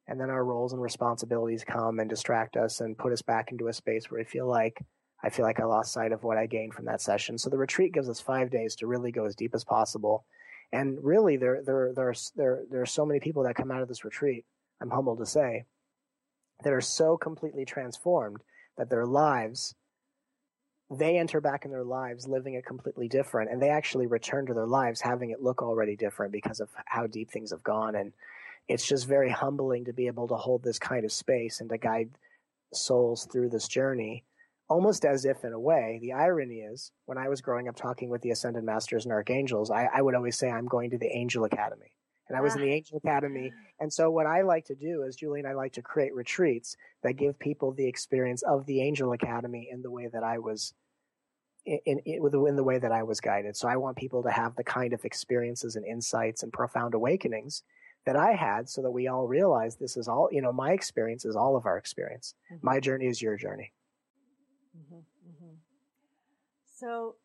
Speaker 2: And then our roles and responsibilities come and distract us and put us back into a space where we feel like I feel like I lost sight of what I gained from that session. So the retreat gives us five days to really go as deep as possible. And really, there, there, there, are, there, there are so many people that come out of this retreat, I'm humbled to say, that are so completely transformed that their lives, they enter back in their lives living it completely different. And they actually return to their lives having it look already different because of how deep things have gone. And it's just very humbling to be able to hold this kind of space and to guide souls through this journey almost as if in a way the irony is when i was growing up talking with the ascended masters and archangels i, I would always say i'm going to the angel academy and i was in the ah. angel academy and so what i like to do is julie and i like to create retreats that give people the experience of the angel academy in the way that i was in, in, in the way that i was guided so i want people to have the kind of experiences and insights and profound awakenings that I had so that we all realize this is all, you know, my experience is all of our experience. Mm-hmm. My journey is your journey. Mm-hmm,
Speaker 1: mm-hmm. So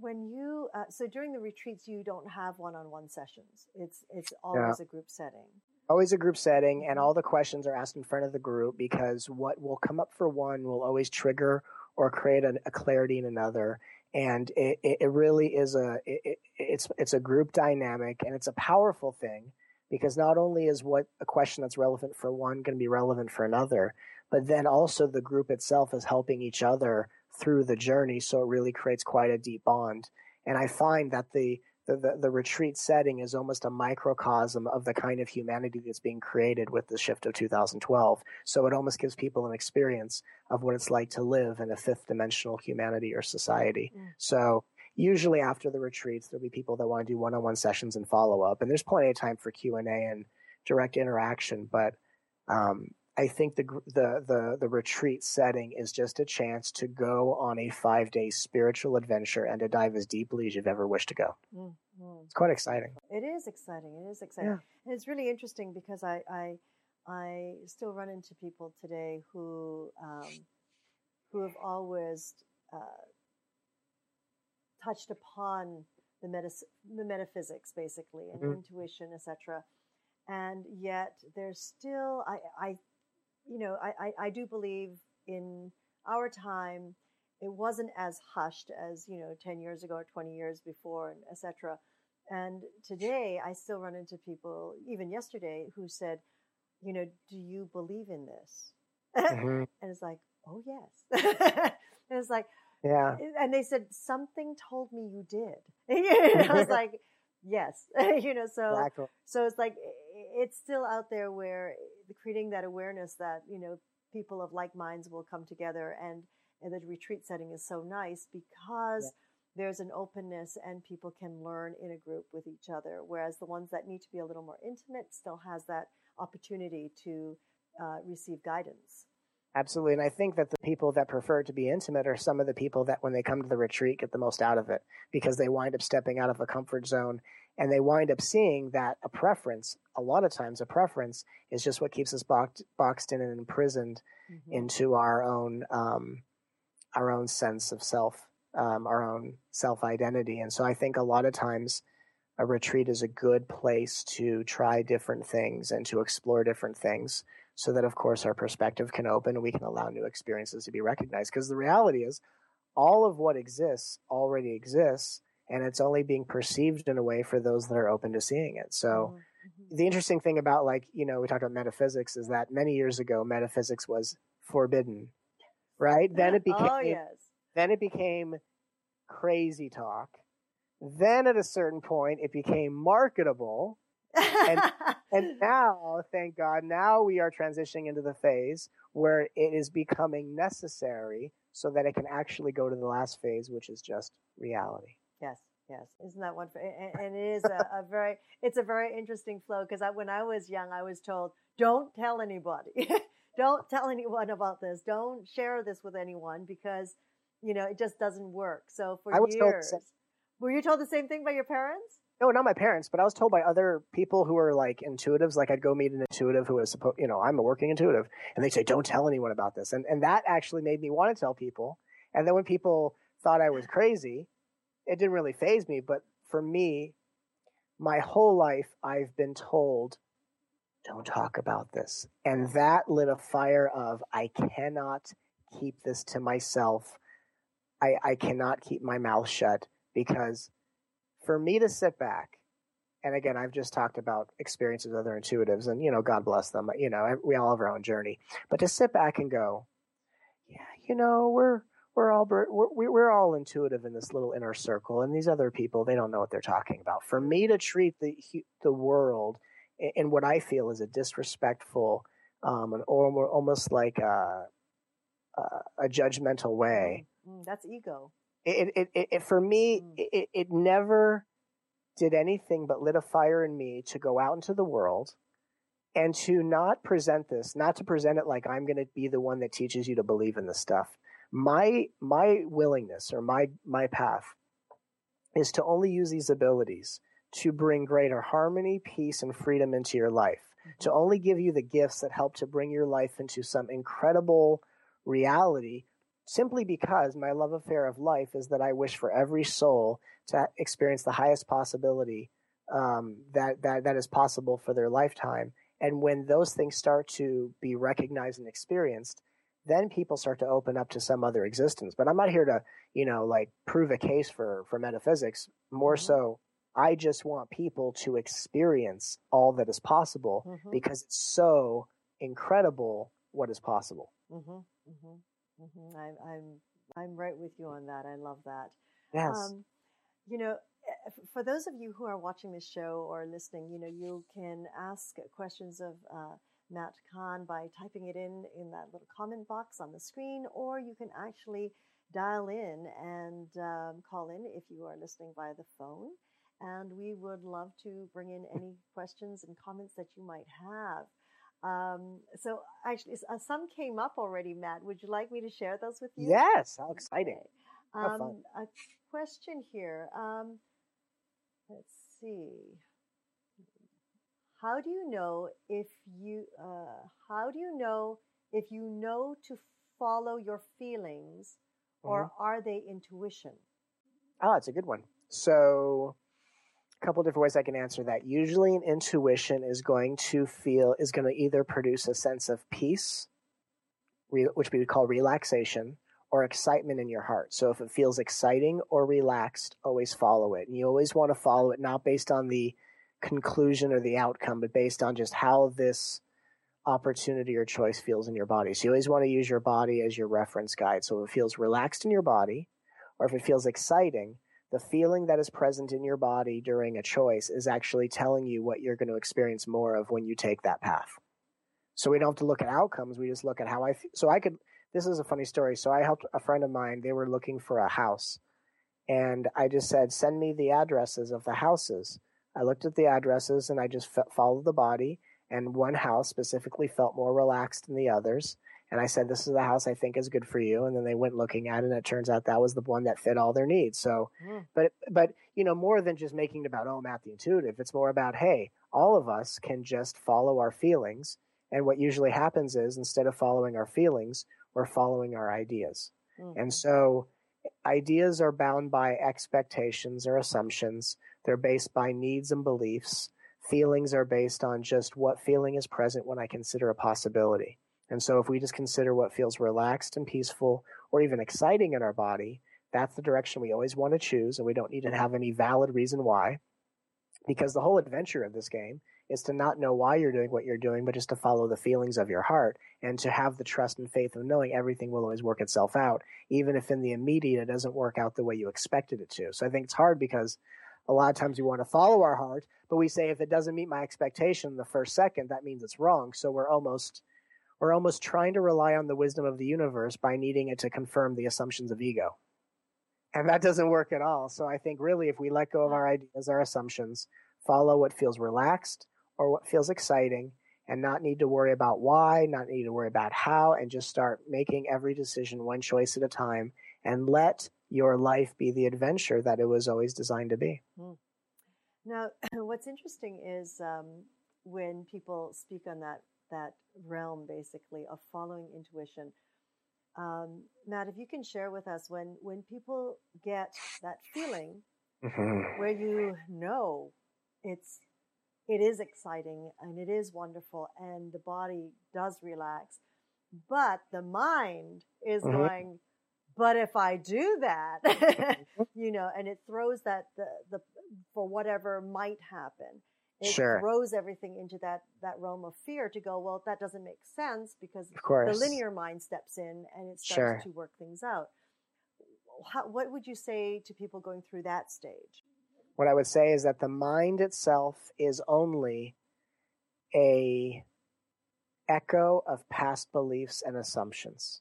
Speaker 1: when you uh, so during the retreats you don't have one-on-one sessions. It's it's always yeah. a group setting.
Speaker 2: Always a group setting, and mm-hmm. all the questions are asked in front of the group because what will come up for one will always trigger or create a, a clarity in another. And it, it, it really is a it, it's it's a group dynamic, and it's a powerful thing because not only is what a question that's relevant for one going to be relevant for another, but then also the group itself is helping each other through the journey. So it really creates quite a deep bond. And I find that the, the, the, the retreat setting is almost a microcosm of the kind of humanity that's being created with the shift of 2012. So it almost gives people an experience of what it's like to live in a fifth dimensional humanity or society. Mm. So usually after the retreats, there'll be people that want to do one-on-one sessions and follow up, and there's plenty of time for Q and A and direct interaction. But um, I think the, the the the retreat setting is just a chance to go on a five day spiritual adventure and to dive as deeply as you've ever wished to go. Mm-hmm. It's quite exciting.
Speaker 1: It is exciting. It is exciting, yeah. and it's really interesting because I I I still run into people today who um, who have always uh, touched upon the, metas- the metaphysics basically and mm-hmm. intuition, etc and yet there's still I, I you know, I, I, I do believe in our time, it wasn't as hushed as, you know, 10 years ago or 20 years before, and etc. And today I still run into people, even yesterday, who said, you know, do you believe in this? Mm-hmm. and it's like, oh, yes. and it's like,
Speaker 2: yeah.
Speaker 1: And they said, something told me you did. I was like, yes. you know, so, exactly. so it's like, it's still out there where creating that awareness that you know people of like minds will come together and and the retreat setting is so nice because yeah. there's an openness and people can learn in a group with each other whereas the ones that need to be a little more intimate still has that opportunity to uh, receive guidance
Speaker 2: Absolutely. And I think that the people that prefer to be intimate are some of the people that, when they come to the retreat, get the most out of it because they wind up stepping out of a comfort zone and they wind up seeing that a preference, a lot of times, a preference is just what keeps us boxed, boxed in and imprisoned mm-hmm. into our own, um, our own sense of self, um, our own self identity. And so I think a lot of times a retreat is a good place to try different things and to explore different things so that of course our perspective can open and we can allow new experiences to be recognized because the reality is all of what exists already exists and it's only being perceived in a way for those that are open to seeing it so mm-hmm. mm-hmm. the interesting thing about like you know we talked about metaphysics is that many years ago metaphysics was forbidden right then it became
Speaker 1: oh, yes.
Speaker 2: then it became crazy talk then at a certain point it became marketable and, and now, thank God, now we are transitioning into the phase where it is becoming necessary so that it can actually go to the last phase, which is just reality.
Speaker 1: Yes, yes. Isn't that one? And, and it is a, a, very, it's a very interesting flow because when I was young, I was told, don't tell anybody. don't tell anyone about this. Don't share this with anyone because, you know, it just doesn't work. So for years, were you told the same thing by your parents?
Speaker 2: No, not my parents, but I was told by other people who are like intuitives. Like I'd go meet an intuitive who is supposed, you know, I'm a working intuitive, and they say, "Don't tell anyone about this," and and that actually made me want to tell people. And then when people thought I was crazy, it didn't really phase me. But for me, my whole life, I've been told, "Don't talk about this," and that lit a fire of I cannot keep this to myself. I, I cannot keep my mouth shut because for me to sit back, and again, I've just talked about experiences with other intuitives, and you know, God bless them. You know, we all have our own journey, but to sit back and go, yeah, you know, we're we're all we're, we're all intuitive in this little inner circle, and these other people they don't know what they're talking about. For me to treat the the world in what I feel is a disrespectful, um, and almost like a, a, judgmental way.
Speaker 1: Mm, mm, that's ego
Speaker 2: it, it, it, it for me, mm. it, it never did anything but lit a fire in me to go out into the world and to not present this, not to present it like I'm going to be the one that teaches you to believe in this stuff. My my willingness or my my path is to only use these abilities to bring greater harmony, peace, and freedom into your life. Mm-hmm. To only give you the gifts that help to bring your life into some incredible reality simply because my love affair of life is that I wish for every soul to experience the highest possibility um, that, that, that is possible for their lifetime. And when those things start to be recognized and experienced, then people start to open up to some other existence. But I'm not here to, you know, like prove a case for, for metaphysics. More mm-hmm. so, I just want people to experience all that is possible mm-hmm. because it's so incredible what is possible.
Speaker 1: Mm-hmm. Mm-hmm. I'm, I'm, I'm right with you on that. I love that.
Speaker 2: Yes. Um,
Speaker 1: you know, eh, for those of you who are watching this show or listening, you know, you can ask questions of uh, Matt Kahn by typing it in in that little comment box on the screen, or you can actually dial in and um, call in if you are listening via the phone. And we would love to bring in any questions and comments that you might have. Um, so actually, uh, some came up already, Matt. Would you like me to share those with you?
Speaker 2: Yes, how exciting. Okay.
Speaker 1: How um, a question here. Um, let's see. How do you know if you, uh, how do you know if you know to follow your feelings or mm-hmm. are they intuition?
Speaker 2: Oh, that's a good one. So couple different ways I can answer that. Usually, an intuition is going to feel is going to either produce a sense of peace, which we would call relaxation, or excitement in your heart. So if it feels exciting or relaxed, always follow it. And you always want to follow it not based on the conclusion or the outcome, but based on just how this opportunity or choice feels in your body. So you always want to use your body as your reference guide. So if it feels relaxed in your body, or if it feels exciting, the feeling that is present in your body during a choice is actually telling you what you're going to experience more of when you take that path. So we don't have to look at outcomes. We just look at how I. F- so I could. This is a funny story. So I helped a friend of mine. They were looking for a house, and I just said, "Send me the addresses of the houses." I looked at the addresses and I just f- followed the body. And one house specifically felt more relaxed than the others. And I said, This is the house I think is good for you. And then they went looking at it, and it turns out that was the one that fit all their needs. So, mm. but, but, you know, more than just making it about, oh, Matt the intuitive, it's more about, hey, all of us can just follow our feelings. And what usually happens is instead of following our feelings, we're following our ideas. Mm. And so ideas are bound by expectations or assumptions. They're based by needs and beliefs. Feelings are based on just what feeling is present when I consider a possibility. And so if we just consider what feels relaxed and peaceful or even exciting in our body, that's the direction we always want to choose. And we don't need to have any valid reason why. Because the whole adventure of this game is to not know why you're doing what you're doing, but just to follow the feelings of your heart and to have the trust and faith of knowing everything will always work itself out, even if in the immediate it doesn't work out the way you expected it to. So I think it's hard because a lot of times we want to follow our heart, but we say if it doesn't meet my expectation the first second, that means it's wrong. So we're almost we're almost trying to rely on the wisdom of the universe by needing it to confirm the assumptions of ego. And that doesn't work at all. So I think really if we let go of our ideas, our assumptions, follow what feels relaxed or what feels exciting, and not need to worry about why, not need to worry about how, and just start making every decision one choice at a time and let your life be the adventure that it was always designed to be. Hmm.
Speaker 1: Now, what's interesting is um, when people speak on that that realm basically of following intuition. Um, Matt, if you can share with us when when people get that feeling mm-hmm. where you know it's it is exciting and it is wonderful and the body does relax, but the mind is mm-hmm. going, but if I do that, mm-hmm. you know, and it throws that the the for whatever might happen it sure. throws everything into that that realm of fear to go well that doesn't make sense because the linear mind steps in and it starts sure. to work things out How, what would you say to people going through that stage
Speaker 2: what i would say is that the mind itself is only a echo of past beliefs and assumptions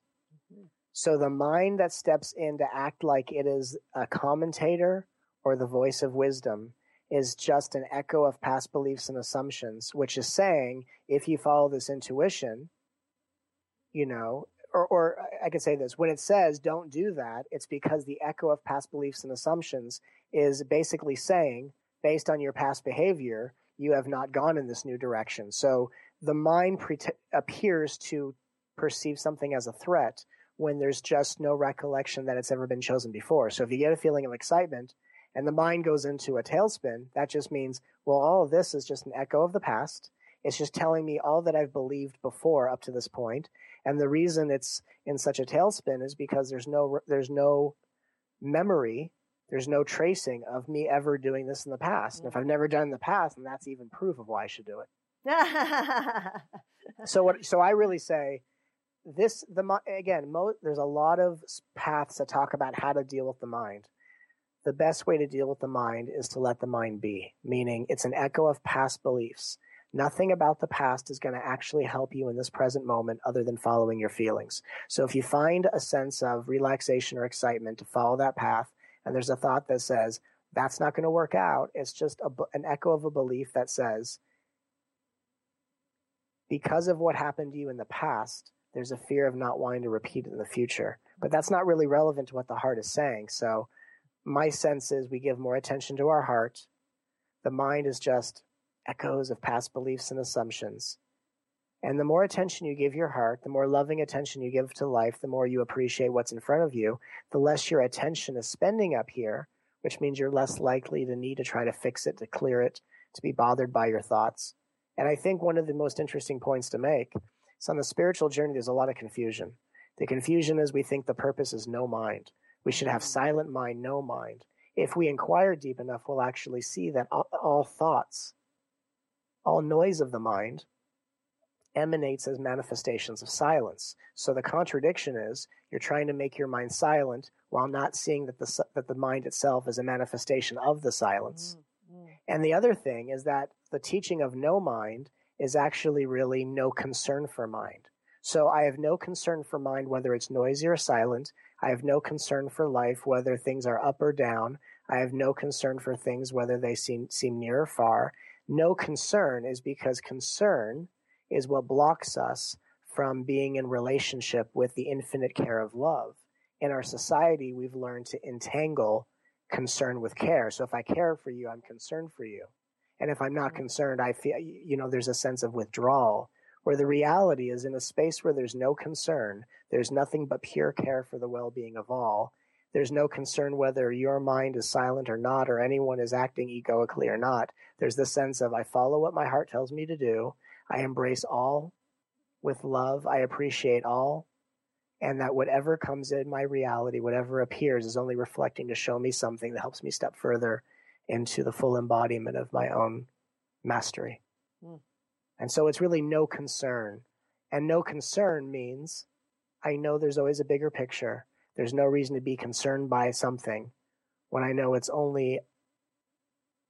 Speaker 2: mm-hmm. so the mind that steps in to act like it is a commentator or the voice of wisdom is just an echo of past beliefs and assumptions, which is saying if you follow this intuition, you know, or, or I could say this when it says don't do that, it's because the echo of past beliefs and assumptions is basically saying, based on your past behavior, you have not gone in this new direction. So the mind pre- appears to perceive something as a threat when there's just no recollection that it's ever been chosen before. So if you get a feeling of excitement, and the mind goes into a tailspin, that just means, well, all of this is just an echo of the past. It's just telling me all that I've believed before up to this point. And the reason it's in such a tailspin is because there's no, there's no memory, there's no tracing of me ever doing this in the past. And if I've never done in the past, then that's even proof of why I should do it. so what, so I really say this, the, again, mo, there's a lot of paths that talk about how to deal with the mind the best way to deal with the mind is to let the mind be, meaning it's an echo of past beliefs. Nothing about the past is going to actually help you in this present moment other than following your feelings. So if you find a sense of relaxation or excitement to follow that path, and there's a thought that says, that's not going to work out, it's just a, an echo of a belief that says, because of what happened to you in the past, there's a fear of not wanting to repeat it in the future. But that's not really relevant to what the heart is saying. So my sense is we give more attention to our heart. The mind is just echoes of past beliefs and assumptions. And the more attention you give your heart, the more loving attention you give to life, the more you appreciate what's in front of you, the less your attention is spending up here, which means you're less likely to need to try to fix it, to clear it, to be bothered by your thoughts. And I think one of the most interesting points to make is on the spiritual journey, there's a lot of confusion. The confusion is we think the purpose is no mind. We should have silent mind, no mind. If we inquire deep enough, we'll actually see that all, all thoughts, all noise of the mind, emanates as manifestations of silence. So the contradiction is you're trying to make your mind silent while not seeing that the that the mind itself is a manifestation of the silence. Mm-hmm. And the other thing is that the teaching of no mind is actually really no concern for mind. So I have no concern for mind whether it's noisy or silent. I have no concern for life, whether things are up or down. I have no concern for things, whether they seem, seem near or far. No concern is because concern is what blocks us from being in relationship with the infinite care of love. In our society, we've learned to entangle concern with care. So if I care for you, I'm concerned for you. And if I'm not mm-hmm. concerned, I feel, you know, there's a sense of withdrawal where the reality is in a space where there's no concern, there's nothing but pure care for the well being of all. There's no concern whether your mind is silent or not, or anyone is acting egoically or not. There's the sense of I follow what my heart tells me to do. I embrace all with love. I appreciate all. And that whatever comes in my reality, whatever appears, is only reflecting to show me something that helps me step further into the full embodiment of my own mastery. Mm. And so it's really no concern. And no concern means I know there's always a bigger picture. There's no reason to be concerned by something when I know it's only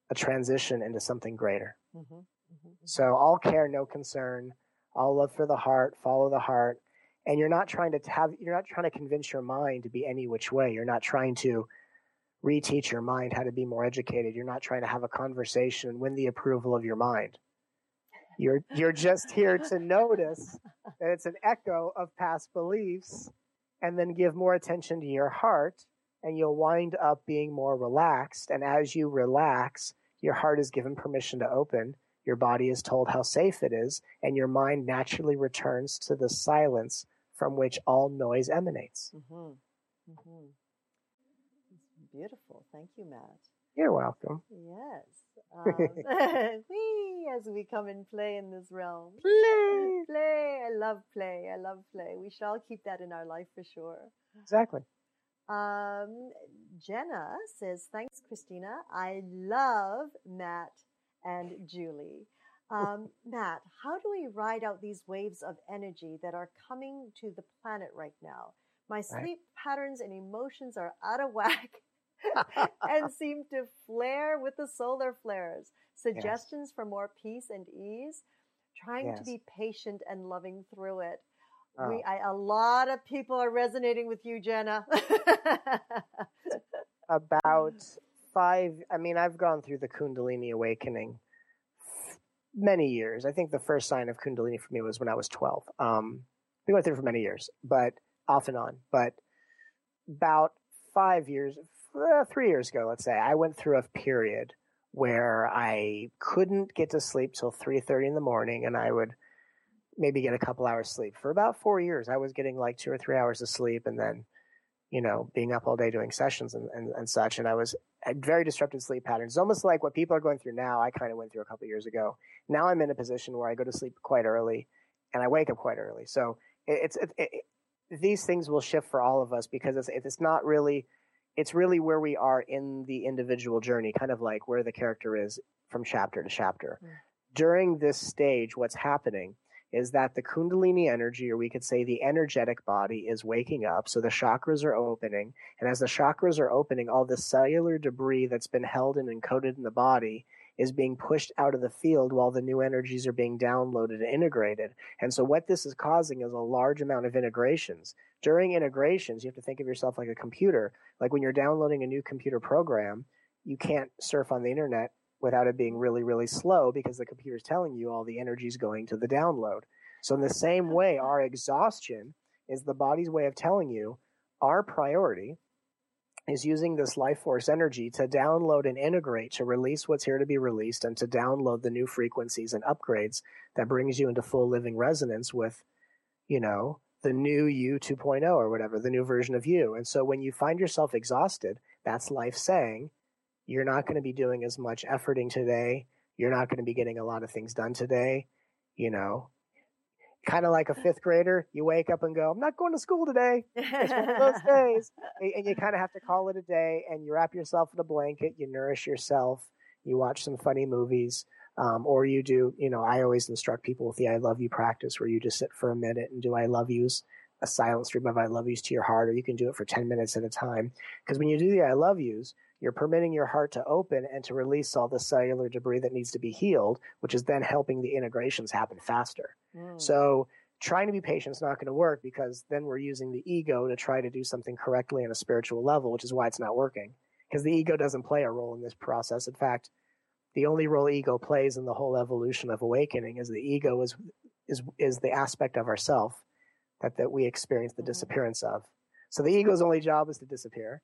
Speaker 2: a transition into something greater. Mm-hmm. Mm-hmm. So all care, no concern, all love for the heart, follow the heart. And you're not trying to have, you're not trying to convince your mind to be any which way. You're not trying to reteach your mind how to be more educated. You're not trying to have a conversation and win the approval of your mind. You're, you're just here to notice that it's an echo of past beliefs and then give more attention to your heart and you'll wind up being more relaxed. And as you relax, your heart is given permission to open your body is told how safe it is, and your mind naturally returns to the silence from which all noise emanates. Mm-hmm. Mm-hmm.
Speaker 1: Beautiful. Thank you, Matt.
Speaker 2: You're welcome.
Speaker 1: Yes. Um, wee, as we come and play in this realm.
Speaker 2: Play.
Speaker 1: Play. I love play. I love play. We shall keep that in our life for sure.
Speaker 2: Exactly.
Speaker 1: Um, Jenna says, Thanks, Christina. I love Matt and Julie. Um, Matt, how do we ride out these waves of energy that are coming to the planet right now? My sleep right. patterns and emotions are out of whack and seem to flare with the solar flares. Suggestions yes. for more peace and ease? Trying yes. to be patient and loving through it. Oh. We, I, a lot of people are resonating with you, Jenna.
Speaker 2: About five, I mean, I've gone through the Kundalini awakening many years. I think the first sign of Kundalini for me was when I was 12. Um, we went through for many years, but off and on. But about five years, uh, three years ago, let's say, I went through a period where I couldn't get to sleep till 3.30 in the morning and I would maybe get a couple hours sleep. For about four years, I was getting like two or three hours of sleep and then you know, being up all day doing sessions and, and, and such. And I was very disrupted sleep patterns. Almost like what people are going through now, I kind of went through a couple years ago. Now I'm in a position where I go to sleep quite early and I wake up quite early. So it, it's, it, it, these things will shift for all of us because it's, it's not really, it's really where we are in the individual journey, kind of like where the character is from chapter to chapter. Mm. During this stage, what's happening is that the Kundalini energy, or we could say the energetic body, is waking up. So the chakras are opening. And as the chakras are opening, all the cellular debris that's been held and encoded in the body is being pushed out of the field while the new energies are being downloaded and integrated. And so what this is causing is a large amount of integrations. During integrations, you have to think of yourself like a computer. Like when you're downloading a new computer program, you can't surf on the internet without it being really, really slow because the computer is telling you all the energy is going to the download. So, in the same way, our exhaustion is the body's way of telling you our priority is using this life force energy to download and integrate to release what's here to be released and to download the new frequencies and upgrades that brings you into full living resonance with you know the new you 2.0 or whatever the new version of you and so when you find yourself exhausted that's life saying you're not going to be doing as much efforting today. You're not going to be getting a lot of things done today. You know, kind of like a fifth grader, you wake up and go, I'm not going to school today. It's one of those days. And you kind of have to call it a day and you wrap yourself in a blanket, you nourish yourself, you watch some funny movies. Um, or you do, you know, I always instruct people with the I love you practice where you just sit for a minute and do I love yous, a silent stream of I love yous to your heart, or you can do it for 10 minutes at a time. Because when you do the I love yous, you're permitting your heart to open and to release all the cellular debris that needs to be healed, which is then helping the integrations happen faster. Mm. So trying to be patient is not going to work because then we're using the ego to try to do something correctly on a spiritual level, which is why it's not working. Because the ego doesn't play a role in this process. In fact, the only role ego plays in the whole evolution of awakening is the ego is is is the aspect of ourself that that we experience the
Speaker 1: Mhm.
Speaker 2: disappearance of. So the ego's only job is to disappear.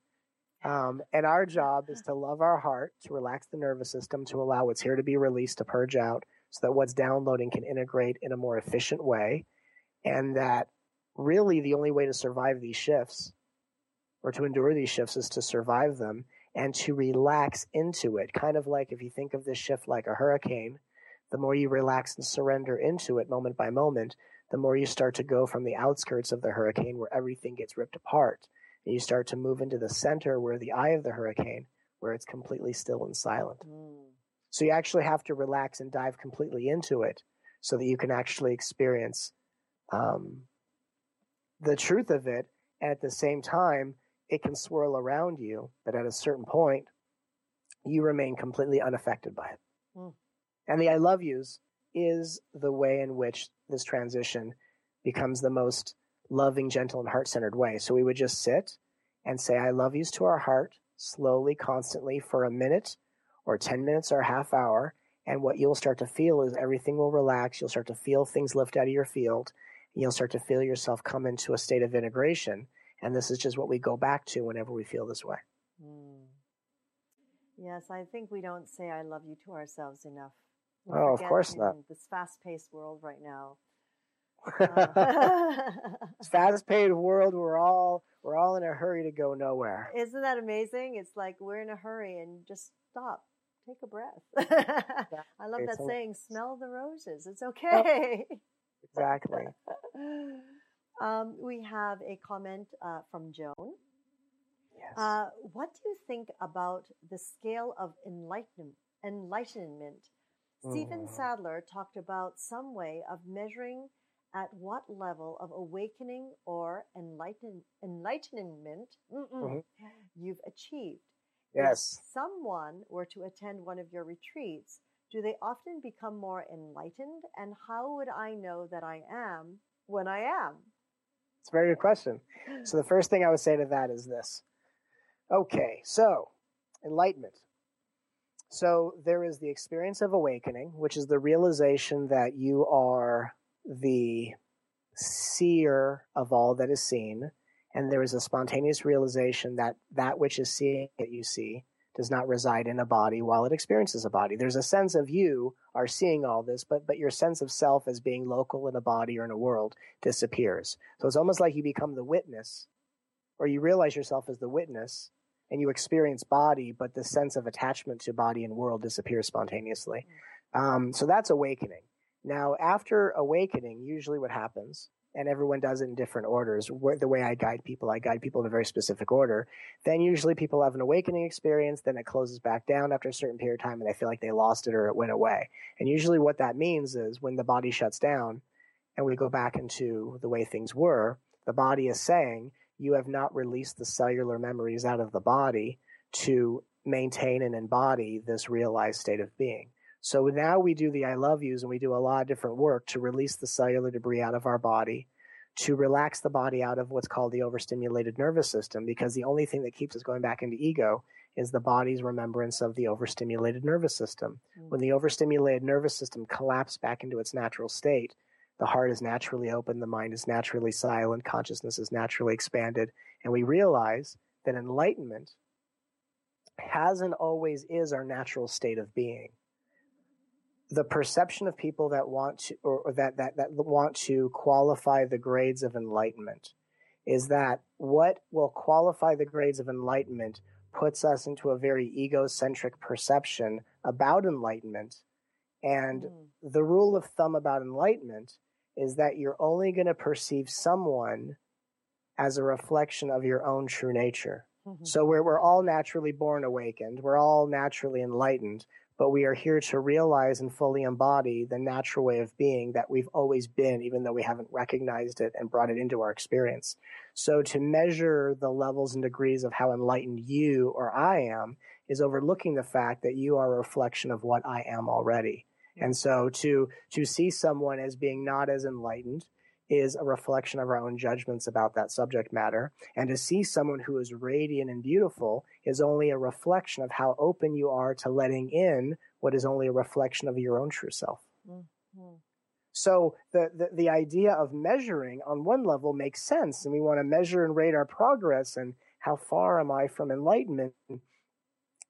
Speaker 2: Um, and our job is to love our heart, to relax the nervous system, to allow what's here to be released, to purge out, so that what's downloading can integrate in a more efficient way. And that really the only way to survive these shifts or to endure these shifts is to survive them and to relax into it. Kind of like if you think of this shift like a hurricane, the more you relax and surrender into it moment by moment, the more you start to go from the outskirts of the hurricane where everything gets ripped apart. And you start to move into the center where the eye of the hurricane, where it's completely still and silent.
Speaker 1: Mm.
Speaker 2: So you actually have to relax and dive completely into it so that you can actually experience um, the truth of it. And at the same time, it can swirl around you, but at a certain point, you remain completely unaffected by it.
Speaker 1: Mm.
Speaker 2: And the I love yous is the way in which this transition becomes the most loving, gentle, and heart centered way. So we would just sit and say, I love yous to our heart slowly, constantly for a minute or 10 minutes or a half hour. And what you'll start to feel is everything will relax. You'll start to feel things lift out of your field. And you'll start to feel yourself come into a state of integration. And this is just what we go back to whenever we feel this way.
Speaker 1: Mm. Yes, I think we don't say I love you to ourselves enough. We
Speaker 2: Oh, of course not.
Speaker 1: This fast paced world right now. Uh,
Speaker 2: Fast paced world, we're all we're all in a hurry to go nowhere.
Speaker 1: Isn't that amazing? It's like we're in a hurry and just stop, take a breath. I love that
Speaker 2: So-
Speaker 1: saying, smell the roses. It's okay.
Speaker 2: Exactly.
Speaker 1: Um, we have a comment uh, from Joan.
Speaker 2: Yes.
Speaker 1: Uh, what do you think about the scale of enlighten- enlightenment? Stephen
Speaker 2: Mm.
Speaker 1: Sadler talked about some way of measuring at what level of awakening or enlighten- enlightenment mm-mm,
Speaker 2: Mhm.
Speaker 1: you've achieved.
Speaker 2: yes.
Speaker 1: If someone were to attend one of your retreats, do they often become more enlightened? And how would I know that I am when I am?
Speaker 2: It's a very good question. So the first thing I would say to that is this. Okay, so enlightenment. So there is the experience of awakening, which is the realization that you are the seer of all that is seen, and there is a spontaneous realization that that which is seeing that you see does not reside in a body while it experiences a body. There's a sense of you are seeing all this, but but your sense of self as being local in a body or in a world disappears. So it's almost like you become the witness, or you realize yourself as the witness, and you experience body, but the sense of attachment to body and world disappears spontaneously. Um, so that's awakening. Now, after awakening, usually what happens, and everyone does it in different orders. The way I guide people, I guide people in a very specific order. Then usually people have an awakening experience, then it closes back down after a certain period of time, and they feel like they lost it or it went away. And usually what that means is when the body shuts down and we go back into the way things were, the body is saying, you have not released the cellular memories out of the body to maintain and embody this realized state of being. So now we do the I love yous and we do a lot of different work to release the cellular debris out of our body, to relax the body out of what's called the overstimulated nervous system, because the only thing that keeps us going back into ego is the body's remembrance of the overstimulated nervous system.
Speaker 1: Mm.
Speaker 2: When the overstimulated nervous system collapses back into its natural state, the heart is naturally open, the mind is naturally silent, consciousness is naturally expanded, and we realize that enlightenment has and always is our natural state of being. The perception of people that want to, or, or that, that, that want to qualify the grades of enlightenment is that what will qualify the grades of enlightenment puts us into a very egocentric perception about enlightenment. And
Speaker 1: Mm.
Speaker 2: the rule of thumb about enlightenment is that you're only going to perceive someone as a reflection of your own true nature.
Speaker 1: Mhm.
Speaker 2: So we're, we're all naturally born awakened. We're all naturally enlightened, but we are here to realize and fully embody the natural way of being that we've always been, even though we haven't recognized it and brought it into our experience. So to measure the levels and degrees of how enlightened you or I am is overlooking the fact that you are a reflection of what I am already. And so to, to see someone as being not as enlightened is a reflection of our own judgments about that subject matter. And to see someone who is radiant and beautiful is only a reflection of how open you are to letting in what is only a reflection of your own true self.
Speaker 1: Mm.
Speaker 2: So the, the, the idea of measuring on one level makes sense, and we want to measure and rate our progress and how far am I from enlightenment,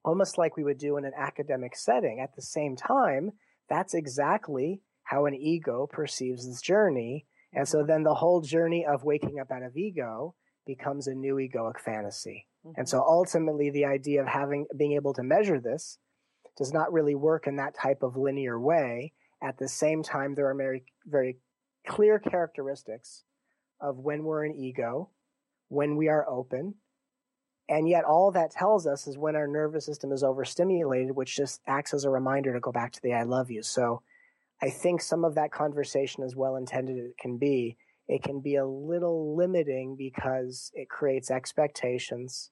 Speaker 2: almost like we would do in an academic setting. At the same time, that's exactly how an ego perceives this journey. And so then the whole journey of waking up out of ego becomes a new egoic fantasy. Mm-hmm. And so ultimately the idea of having being able to measure this does not really work in that type of linear way at the same time, there are very, very clear characteristics of when we're in ego, when we are open, and yet all that tells us is when our nervous system is overstimulated, which just acts as a reminder to go back to the I love you. So I think some of that conversation, as well intended it can be, it can be a little limiting because it creates expectations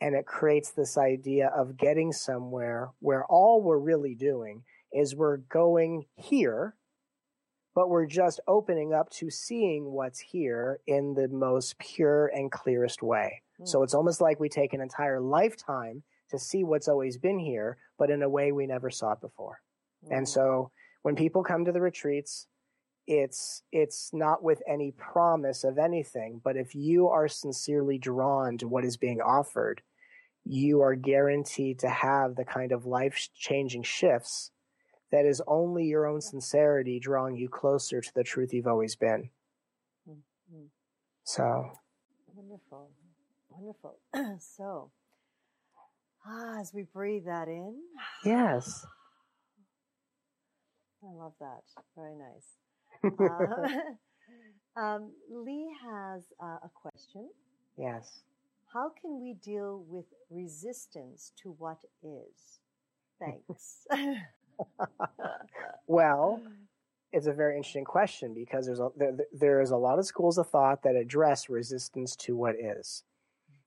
Speaker 2: and it creates this idea of getting somewhere where all we're really doing is we're going here, but we're just opening up to seeing what's here in the most pure and clearest way. Mm. So it's almost like we take an entire lifetime to see what's always been here, but in a way we never saw it before. Mm. And so when people come to the retreats, it's it's not with any promise of anything, but if you are sincerely drawn to what is being offered, you are guaranteed to have the kind of life changing shifts that is only your own sincerity drawing you closer to the truth you've always been. Mm-hmm. So
Speaker 1: wonderful, wonderful. so, ah, as we breathe that in,
Speaker 2: yes,
Speaker 1: I love that. Very nice. uh, um, Lee has uh, a question.
Speaker 2: Yes.
Speaker 1: How can we deal with resistance to what is? Thanks.
Speaker 2: well, it's a very interesting question because there's a, there, there is a lot of schools of thought that address resistance to what is.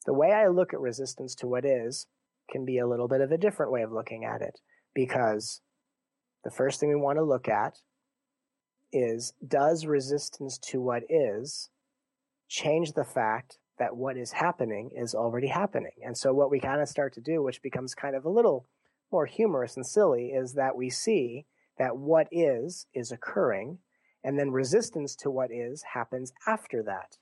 Speaker 2: The way I look at resistance to what is can be a little bit of a different way of looking at it because the first thing we want to look at is does resistance to what is change the fact that what is happening is already happening? And so what we kind of start to do, which becomes kind of a little more humorous and silly is that we see that what is is occurring and then resistance to what is happens after that.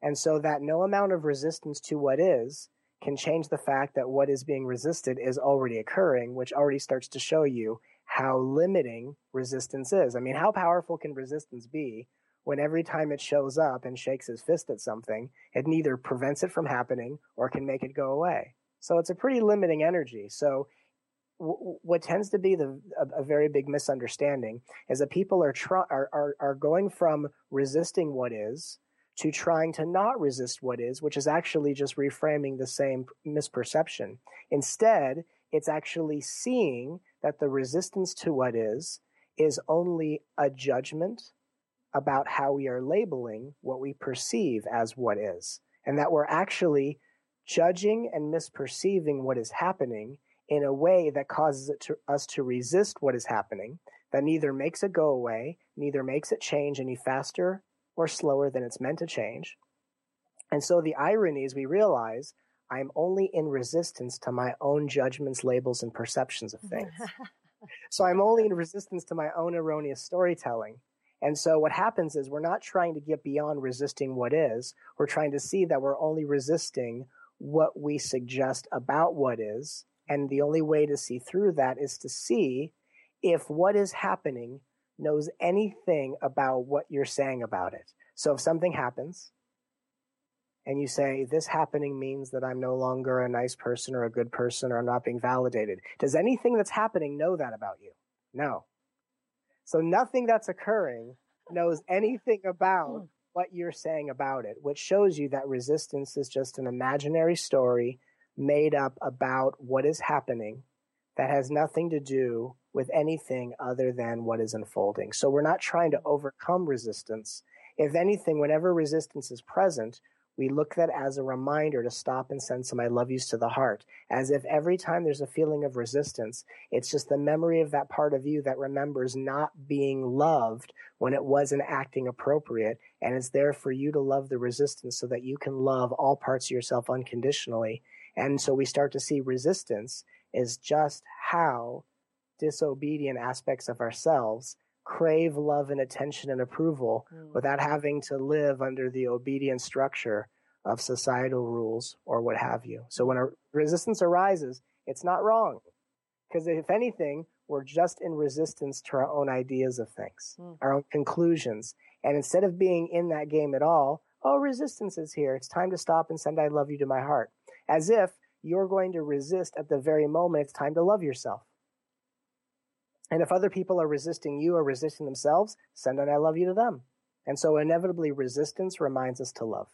Speaker 2: And so that no amount of resistance to what is can change the fact that what is being resisted is already occurring, which already starts to show you how limiting resistance is. I mean, how powerful can resistance be when every time it shows up and shakes his fist at something, it neither prevents it from happening or can make it go away? So it's a pretty limiting energy. So what tends to be the a, a, very big misunderstanding is that people are, try, are, are are going from resisting what is to trying to not resist what is, which is actually just reframing the same misperception. Instead, it's actually seeing that the resistance to what is is only a judgment about how we are labeling what we perceive as what is, and that we're actually judging and misperceiving what is happening in a way that causes to, us to resist what is happening, that neither makes it go away, neither makes it change any faster or slower than it's meant to change. And so the irony is we realize I'm only in resistance to my own judgments, labels, and perceptions of things. so I'm only in resistance to my own erroneous storytelling. And so what happens is we're not trying to get beyond resisting what is. We're trying to see that we're only resisting what we suggest about what is and the only way to see through that is to see if what is happening knows anything about what you're saying about it. So if something happens and you say, this happening means that I'm no longer a nice person or a good person or I'm not being validated, does anything that's happening know that about you? No. So nothing that's occurring knows anything about hmm. what you're saying about it, which shows you that resistance is just an imaginary story made up about what is happening that has nothing to do with anything other than what is unfolding. So we're not trying to overcome resistance. If anything, whenever resistance is present, we look at as a reminder to stop and send some I love yous to the heart. As if every time there's a feeling of resistance, it's just the memory of that part of you that remembers not being loved when it wasn't acting appropriate. And it's there for you to love the resistance so that you can love all parts of yourself unconditionally and so we start to see resistance is just how disobedient aspects of ourselves crave love and attention and approval mm. without having to live under the obedient structure of societal rules or what have you. So when a resistance arises, it's not wrong. Because if anything, we're just in resistance to our own ideas of things, mm. our own conclusions. And instead of being in that game at all, oh, resistance is here. It's time to stop and send I love you to my heart. As if you're going to resist at the very moment it's time to love yourself. And if other people are resisting you or resisting themselves, send an I love you to them. And so inevitably resistance reminds us to love.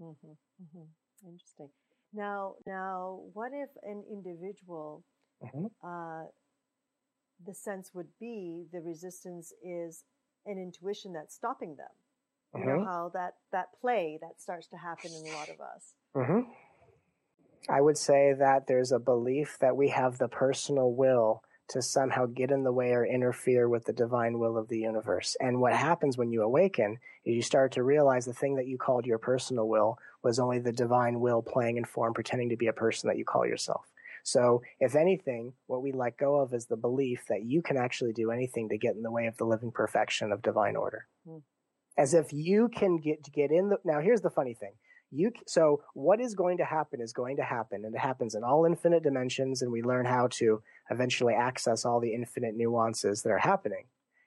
Speaker 1: Mm-hmm, mm-hmm. Interesting. Now, now, what if an individual, mm-hmm. uh, the sense would be the resistance is an intuition that's stopping them. You know mm-hmm. how that that play that starts to happen in a lot of us.
Speaker 2: Mm-hmm. I would say that there's a belief that we have the personal will to somehow get in the way or interfere with the divine will of the universe. And what happens when you awaken is you start to realize the thing that you called your personal will was only the divine will playing in form, pretending to be a person that you call yourself. So, if anything, what we let go of is the belief that you can actually do anything to get in the way of the living perfection of divine order. Mm. As if you can get get in the. Now, here's the funny thing you so what is going to happen is going to happen and it happens in all infinite dimensions and we learn how to eventually access all the infinite nuances that are happening.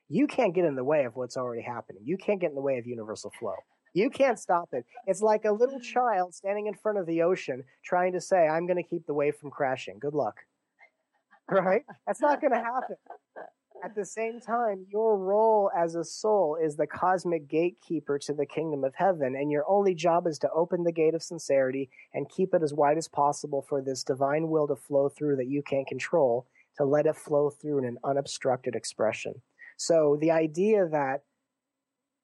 Speaker 2: You can't get in the way of what's already happening. You can't get in the way of universal flow. You can't stop it. It's like a little mm. child standing in front of the ocean trying to say i'm going to keep the wave from crashing. Good luck. Right? That's not going to happen at the same time, your role as a soul is the cosmic gatekeeper to the kingdom of heaven, and your only job is to open the gate of sincerity and keep it as wide as possible for this divine will to flow through that you can't control, to let it flow through in an unobstructed expression. So the idea that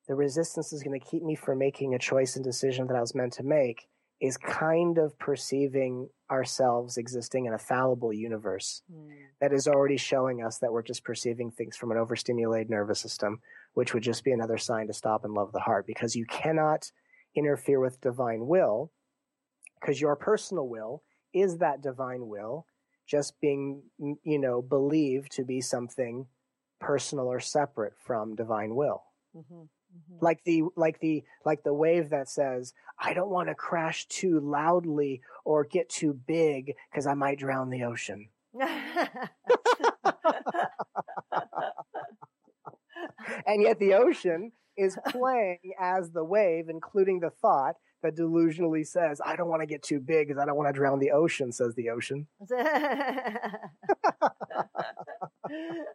Speaker 2: the resistance is going to keep me from making a choice and decision that I was meant to make is kind of perceiving ourselves existing in a fallible universe mm. that is already showing us that we're just perceiving things from an overstimulated nervous system, which would just be another sign to stop and love the heart because you cannot interfere with divine will because your personal will is that divine will just being, you know, believed to be something personal or separate from divine will. Mm-hmm. Mm-hmm. Like the like the like the wave that says, I don't want to crash too loudly or get too big because I might drown the ocean. and yet the ocean is playing as the wave, including the thought that delusionally says, I don't want to get too big because I don't want to drown the ocean, says the ocean.
Speaker 1: oh,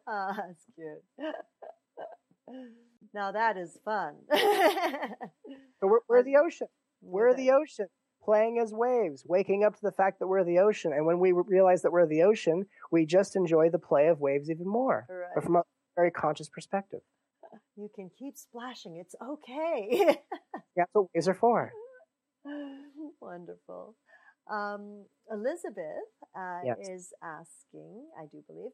Speaker 1: that's cute. Now that is fun.
Speaker 2: so we're, we're the ocean. We're the ocean, playing as waves, waking up to the fact that we're the ocean. And when we realize that we're the ocean, we just enjoy the play of waves even more, right. but from a very conscious perspective.
Speaker 1: You can keep splashing. It's okay.
Speaker 2: That's what waves are for.
Speaker 1: Wonderful. Um, Elizabeth uh, yes. is asking, I do believe,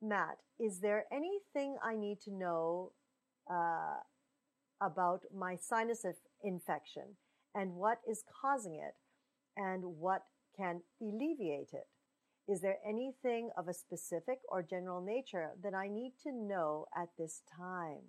Speaker 1: Matt, is there anything I need to know uh, about my sinus infection and what is causing it and what can alleviate it. Is there anything of a specific or general nature that I need to know at this time?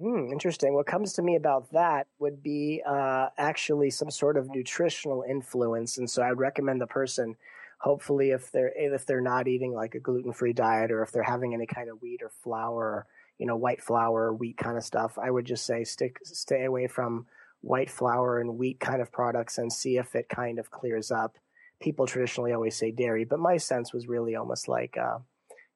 Speaker 2: Hmm, interesting. What comes to me about that would be uh, actually some sort of nutritional influence, and so I would recommend the person, hopefully, if they're if they're not eating like a gluten free diet or if they're having any kind of wheat or flour you know, white flour, wheat kind of stuff, I would just say stick, stay away from white flour and wheat kind of products and see if it kind of clears up. People traditionally always say dairy, but my sense was really almost like uh,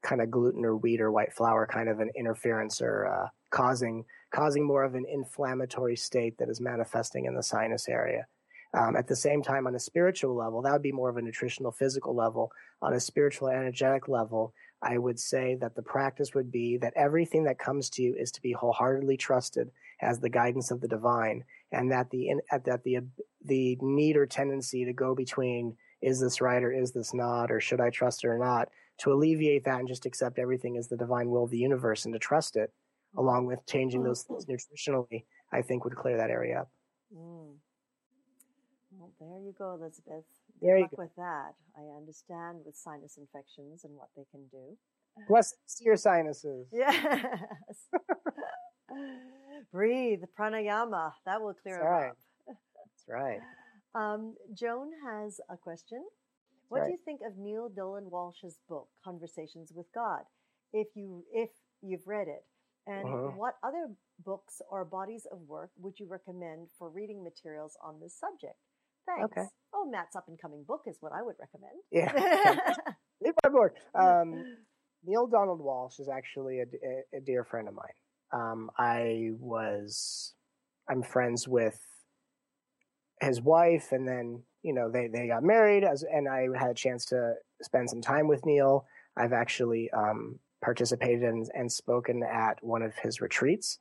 Speaker 2: kind of gluten or wheat or white flour kind of an interference or uh, causing causing more of an inflammatory state that is manifesting in the sinus area. Um, at the same time, on a spiritual level, that would be more of a nutritional, physical level. On a spiritual, energetic level, I would say that the practice would be that everything that comes to you is to be wholeheartedly trusted as the guidance of the divine, and that the uh, that the uh, the need or tendency to go between is this right or is this not or should I trust it or not to alleviate that and just accept everything as the divine will of the universe and to trust it, along with changing those things mm. nutritionally, I think would clear that area up. Mm.
Speaker 1: Well, there you go, Elizabeth.
Speaker 2: There
Speaker 1: Good
Speaker 2: you
Speaker 1: go. with that. I understand with sinus infections and what they can do.
Speaker 2: Bless your sinuses.
Speaker 1: Yes. Breathe, pranayama. That will clear
Speaker 2: That's right.
Speaker 1: up.
Speaker 2: That's right.
Speaker 1: Um, Joan has a question. What do you think of Neale Donald Walsch's book, Conversations with God? If you if you've read it, and
Speaker 2: Mhm.
Speaker 1: what other books or bodies of work would you recommend for reading materials on this subject? Thanks.
Speaker 2: Okay.
Speaker 1: Oh, Matt's up and coming book is what I would recommend.
Speaker 2: Yeah. Leave my board. Um, Neale Donald Walsch is actually a, a, a dear friend of mine. Um, I was, I'm friends with his wife, and then you know they they got married, as and I had a chance to spend some time with Neale. I've actually um, participated in, and spoken at one of his retreats.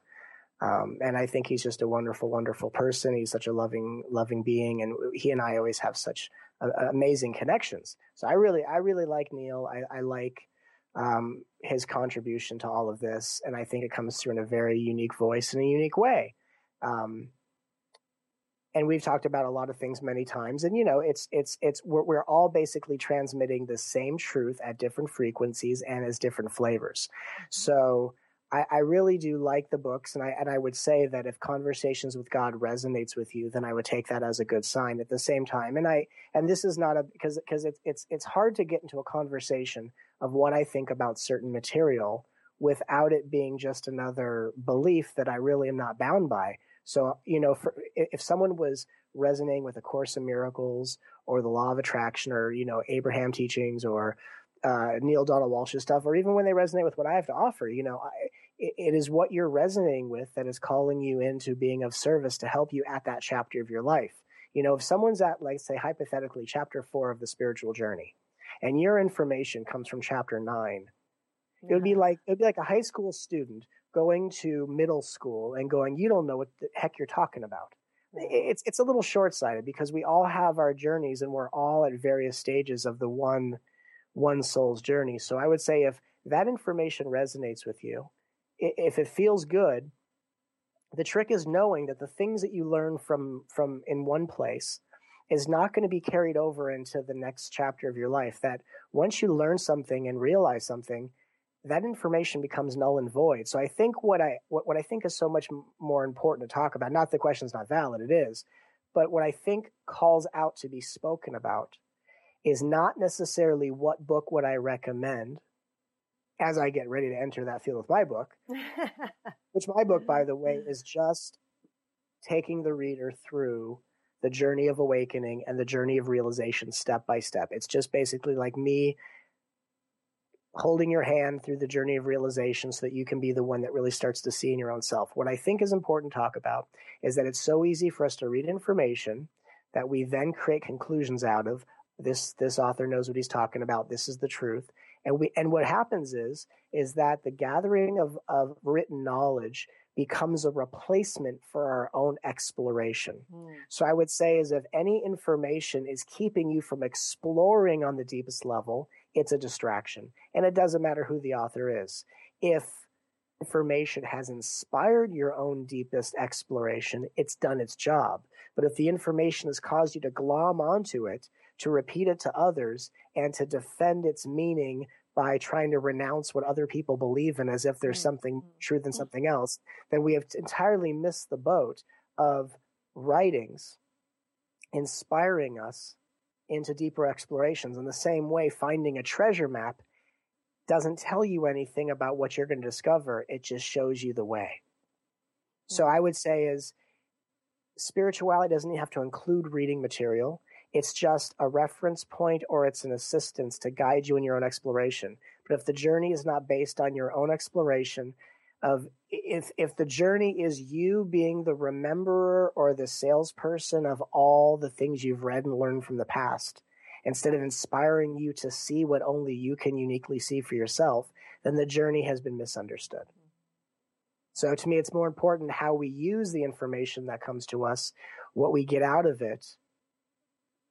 Speaker 2: Um, and I think he's just a wonderful, wonderful person. He's such a loving, loving being, and he and I always have such uh, amazing connections. So I really, I really like Neale. I, I like um, his contribution to all of this, and I think it comes through in a very unique voice in a unique way. Um, and we've talked about a lot of things many times, and you know, it's it's it's we're, we're all basically transmitting the same truth at different frequencies and as different flavors. So. I, I really do like the books, and I and I would say that if Conversations with God resonates with you, then I would take that as a good sign. At the same time, and I and this is not a because because it's it's it's hard to get into a conversation of what I think about certain material without it being just another belief that I really am not bound by. So you know, for, if someone was resonating with a Course in Miracles or the Law of Attraction or you know Abraham teachings or uh, Neale Donald Walsch's stuff, or even when they resonate with what I have to offer, you know, I, it, it is what you're resonating with that is calling you into being of service to help you at that chapter of your life. You know, if someone's at, like, say, hypothetically, chapter four of the spiritual journey, and your information comes from chapter nine, it would be like it would be like a high school student going to middle school and going, "You don't know what the heck you're talking about." It's it's a little short sighted because we all have our journeys and we're all at various stages of the one one soul's journey. So I would say if that information resonates with you, if it feels good, the trick is knowing that the things that you learn from from in one place is not going to be carried over into the next chapter of your life. That once you learn something and realize something, that information becomes null and void. So I think what I what, what I think is so much more important to talk about, not the question is not valid, it is, but what I think calls out to be spoken about is not necessarily what book would I recommend as I get ready to enter that field with my book, which my book, by the way, is just taking the reader through the journey of awakening and the journey of realization step by step. It's just basically like me holding your hand through the journey of realization so that you can be the one that really starts to see in your own self. What I think is important to talk about is that it's so easy for us to read information that we then create conclusions out of this this author knows what he's talking about this is the truth and we and what happens is is that the gathering of of written knowledge becomes a replacement for our own exploration.
Speaker 1: Hmm.
Speaker 2: so i would say is if any information is keeping you from exploring on the deepest level it's a distraction. And it doesn't matter who the author is. If information has inspired your own deepest exploration it's done its job but if the information has caused you to glom onto it to repeat it to others and to defend its meaning by trying to renounce what other people believe in as if there's
Speaker 1: Mm,
Speaker 2: something true than
Speaker 1: mm.
Speaker 2: something else, then we have entirely missed the boat of writings inspiring us into deeper explorations. In the same way, finding a treasure map doesn't tell you anything about what you're going to discover, it just shows you the way. So mm. I would say is spirituality doesn't have to include reading material. It's just a reference point or it's an assistance to guide you in your own exploration. But if the journey is not based on your own exploration of if if the journey is you being the rememberer or the salesperson of all the things you've read and learned from the past, instead of inspiring you to see what only you can uniquely see for yourself, then the journey has been misunderstood. So to me, it's more important how we use the information that comes to us, what we get out of it,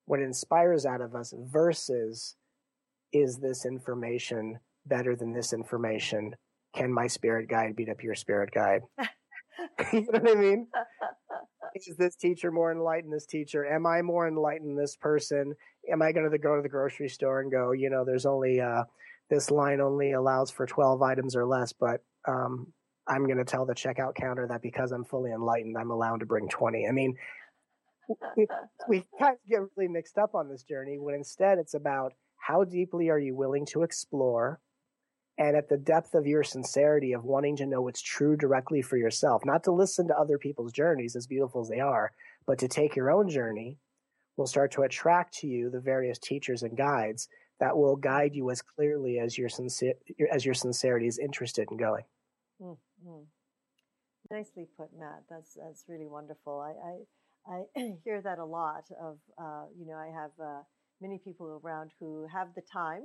Speaker 2: what inspires out of us, versus is this information better than this information? Can my spirit guide beat up your spirit guide? you know what I mean? Uh, Is this teacher more enlightened? This teacher? Am I more enlightened? This person? Am I going to go to the grocery store and go? You know, there's only uh, this line only allows for twelve items or less, but um, I'm going to tell the checkout counter that because I'm fully enlightened, I'm allowed to bring 20. I mean, we, we kind of get really mixed up on this journey when instead it's about how deeply are you willing to explore and at the depth of your sincerity of wanting to know what's true directly for yourself, not to listen to other people's journeys, as beautiful as they are, but to take your own journey, will start to attract to you the various teachers and guides that will guide you as clearly as your sincere as your sincerity is interested in going. Mm-hmm.
Speaker 1: Nicely put, Matt. That's that's really wonderful. I I, I hear that a lot. Of uh, you know, I have uh, many people around who have the time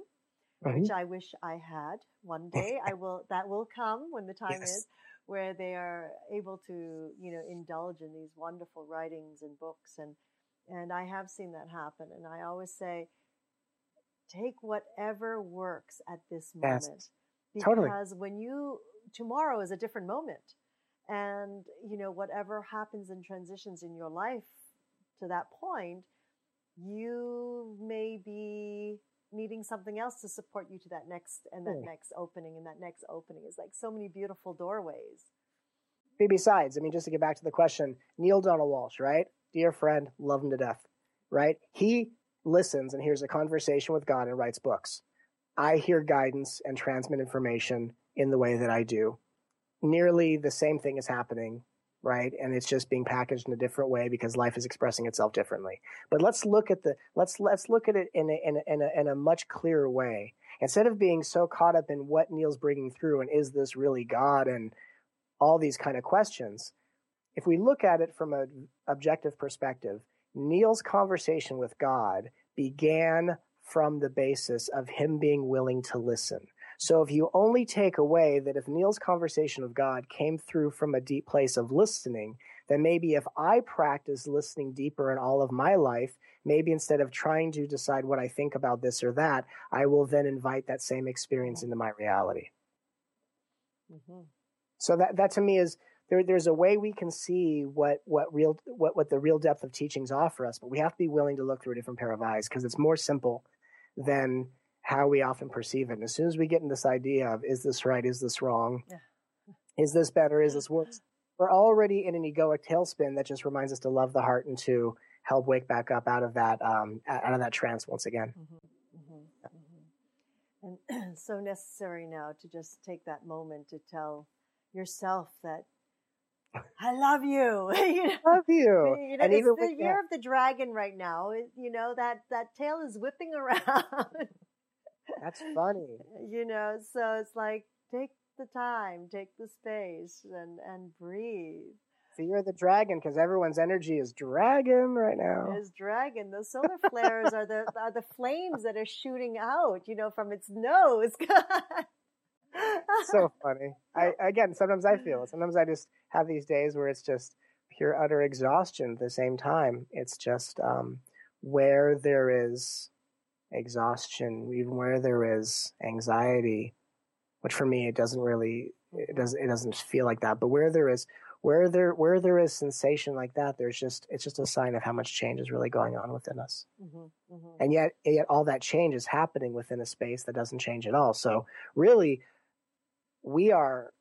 Speaker 1: mm-hmm. which I wish I had one day. I will, that will come when the time yes. is where they are able to, you know, indulge in these wonderful writings and books. And, and I have seen that happen. And I always say, take whatever works at this moment. Yes. Because totally. when you, tomorrow is a different moment. And, you know, whatever happens and transitions in your life to that point, you may be needing something else to support you to that next and that mm. next opening and that next opening is like so many beautiful doorways.
Speaker 2: Besides, I mean, just to get back to the question, Neale Donald Walsch, right? Dear friend, love him to death, right? He listens and hears a conversation with God and writes books. I hear guidance and transmit information in the way that I do. Nearly the same thing is happening right? And it's just being packaged in a different way because life is expressing itself differently. But let's look at the let's let's look at it in a, in a, in a, in a much clearer way. Instead of being so caught up in what Neale's bringing through and is this really God and all these kind of questions, if we look at it from an objective perspective, Neale's conversation with God began from the basis of him being willing to listen. So if you only take away that if Neale's conversation of God came through from a deep place of listening, then maybe if I practice listening deeper in all of my life, maybe instead of trying to decide what I think about this or that, I will then invite that same experience into my reality. Mm-hmm. So that that to me is there, there's a way we can see what what real what what the real depth of teachings offer us, but we have to be willing to look through a different pair of eyes because it's more simple than how we often perceive it. And as soon as we get in this idea of is this right, is this wrong, yeah. is this better, is this worse, we're already in an egoic tailspin that just reminds us to love the heart and to help wake back up out of that um, out of that trance once again. Mm-hmm,
Speaker 1: mm-hmm, mm-hmm. And so necessary now to just take that moment to tell yourself that I love you.
Speaker 2: you know? Love you.
Speaker 1: you know, and it's the year of the dragon right now. You know that that tail is whipping around.
Speaker 2: That's funny.
Speaker 1: You know, so it's like take the time, take the space, and and breathe.
Speaker 2: Fear the dragon because everyone's energy is dragon right now.
Speaker 1: Is dragon. Those solar flares are the are the flames that are shooting out. You know, from its nose.
Speaker 2: so funny. I again, sometimes I feel. Sometimes I just have these days where it's just pure utter exhaustion. At the same time, it's just um, where there is exhaustion, even where there is anxiety, which for me it doesn't really it doesn't it doesn't feel like that. But where there is where there where there is sensation like that, there's just it's just a sign of how much change is really going on within us. Mm-hmm, mm-hmm. And yet yet all that change is happening within a space that doesn't change at all. So really we are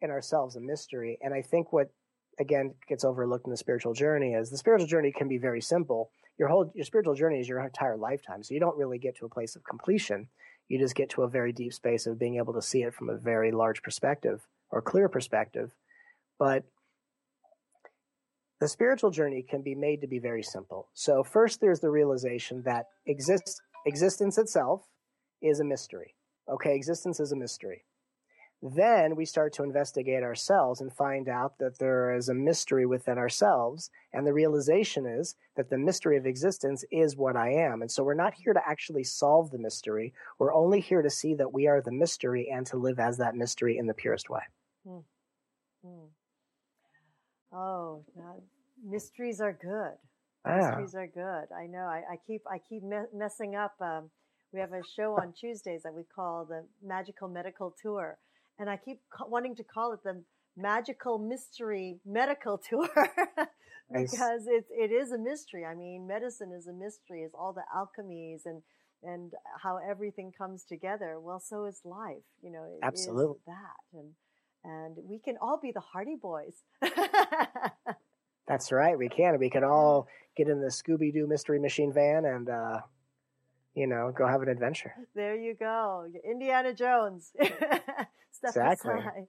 Speaker 2: in ourselves a mystery. And I think what again gets overlooked in the spiritual journey is the spiritual journey can be very simple your whole your spiritual journey is your entire lifetime. So you don't really get to a place of completion. You just get to a very deep space of being able to see it from a very large perspective or clear perspective. But the spiritual journey can be made to be very simple. So first there's the realization that exist, existence itself is a mystery. Okay, existence is a mystery. Then we start to investigate ourselves and find out that there is a mystery within ourselves. And the realization is that the mystery of existence is what I am. And so we're not here to actually solve the mystery. We're only here to see that we are the mystery and to live as that mystery in the purest way. Hmm.
Speaker 1: Hmm. Oh, God. mysteries are good. Ah. Mysteries are good. I know. I, I keep I keep me- messing up. Um, we have a show on Tuesdays that we call the Magical Medical Tour and I keep wanting to call it the magical mystery medical tour nice. because it's it is a mystery. I mean, medicine is a mystery. It's all the alchemies and and how everything comes together. Well, so is life. You know,
Speaker 2: absolutely
Speaker 1: that and and we can all be the Hardy Boys.
Speaker 2: That's right, we can. We can all get in the Scooby Doo Mystery Machine van and, uh, you know, go have an adventure.
Speaker 1: There you go, Indiana Jones.
Speaker 2: Exactly. Aside.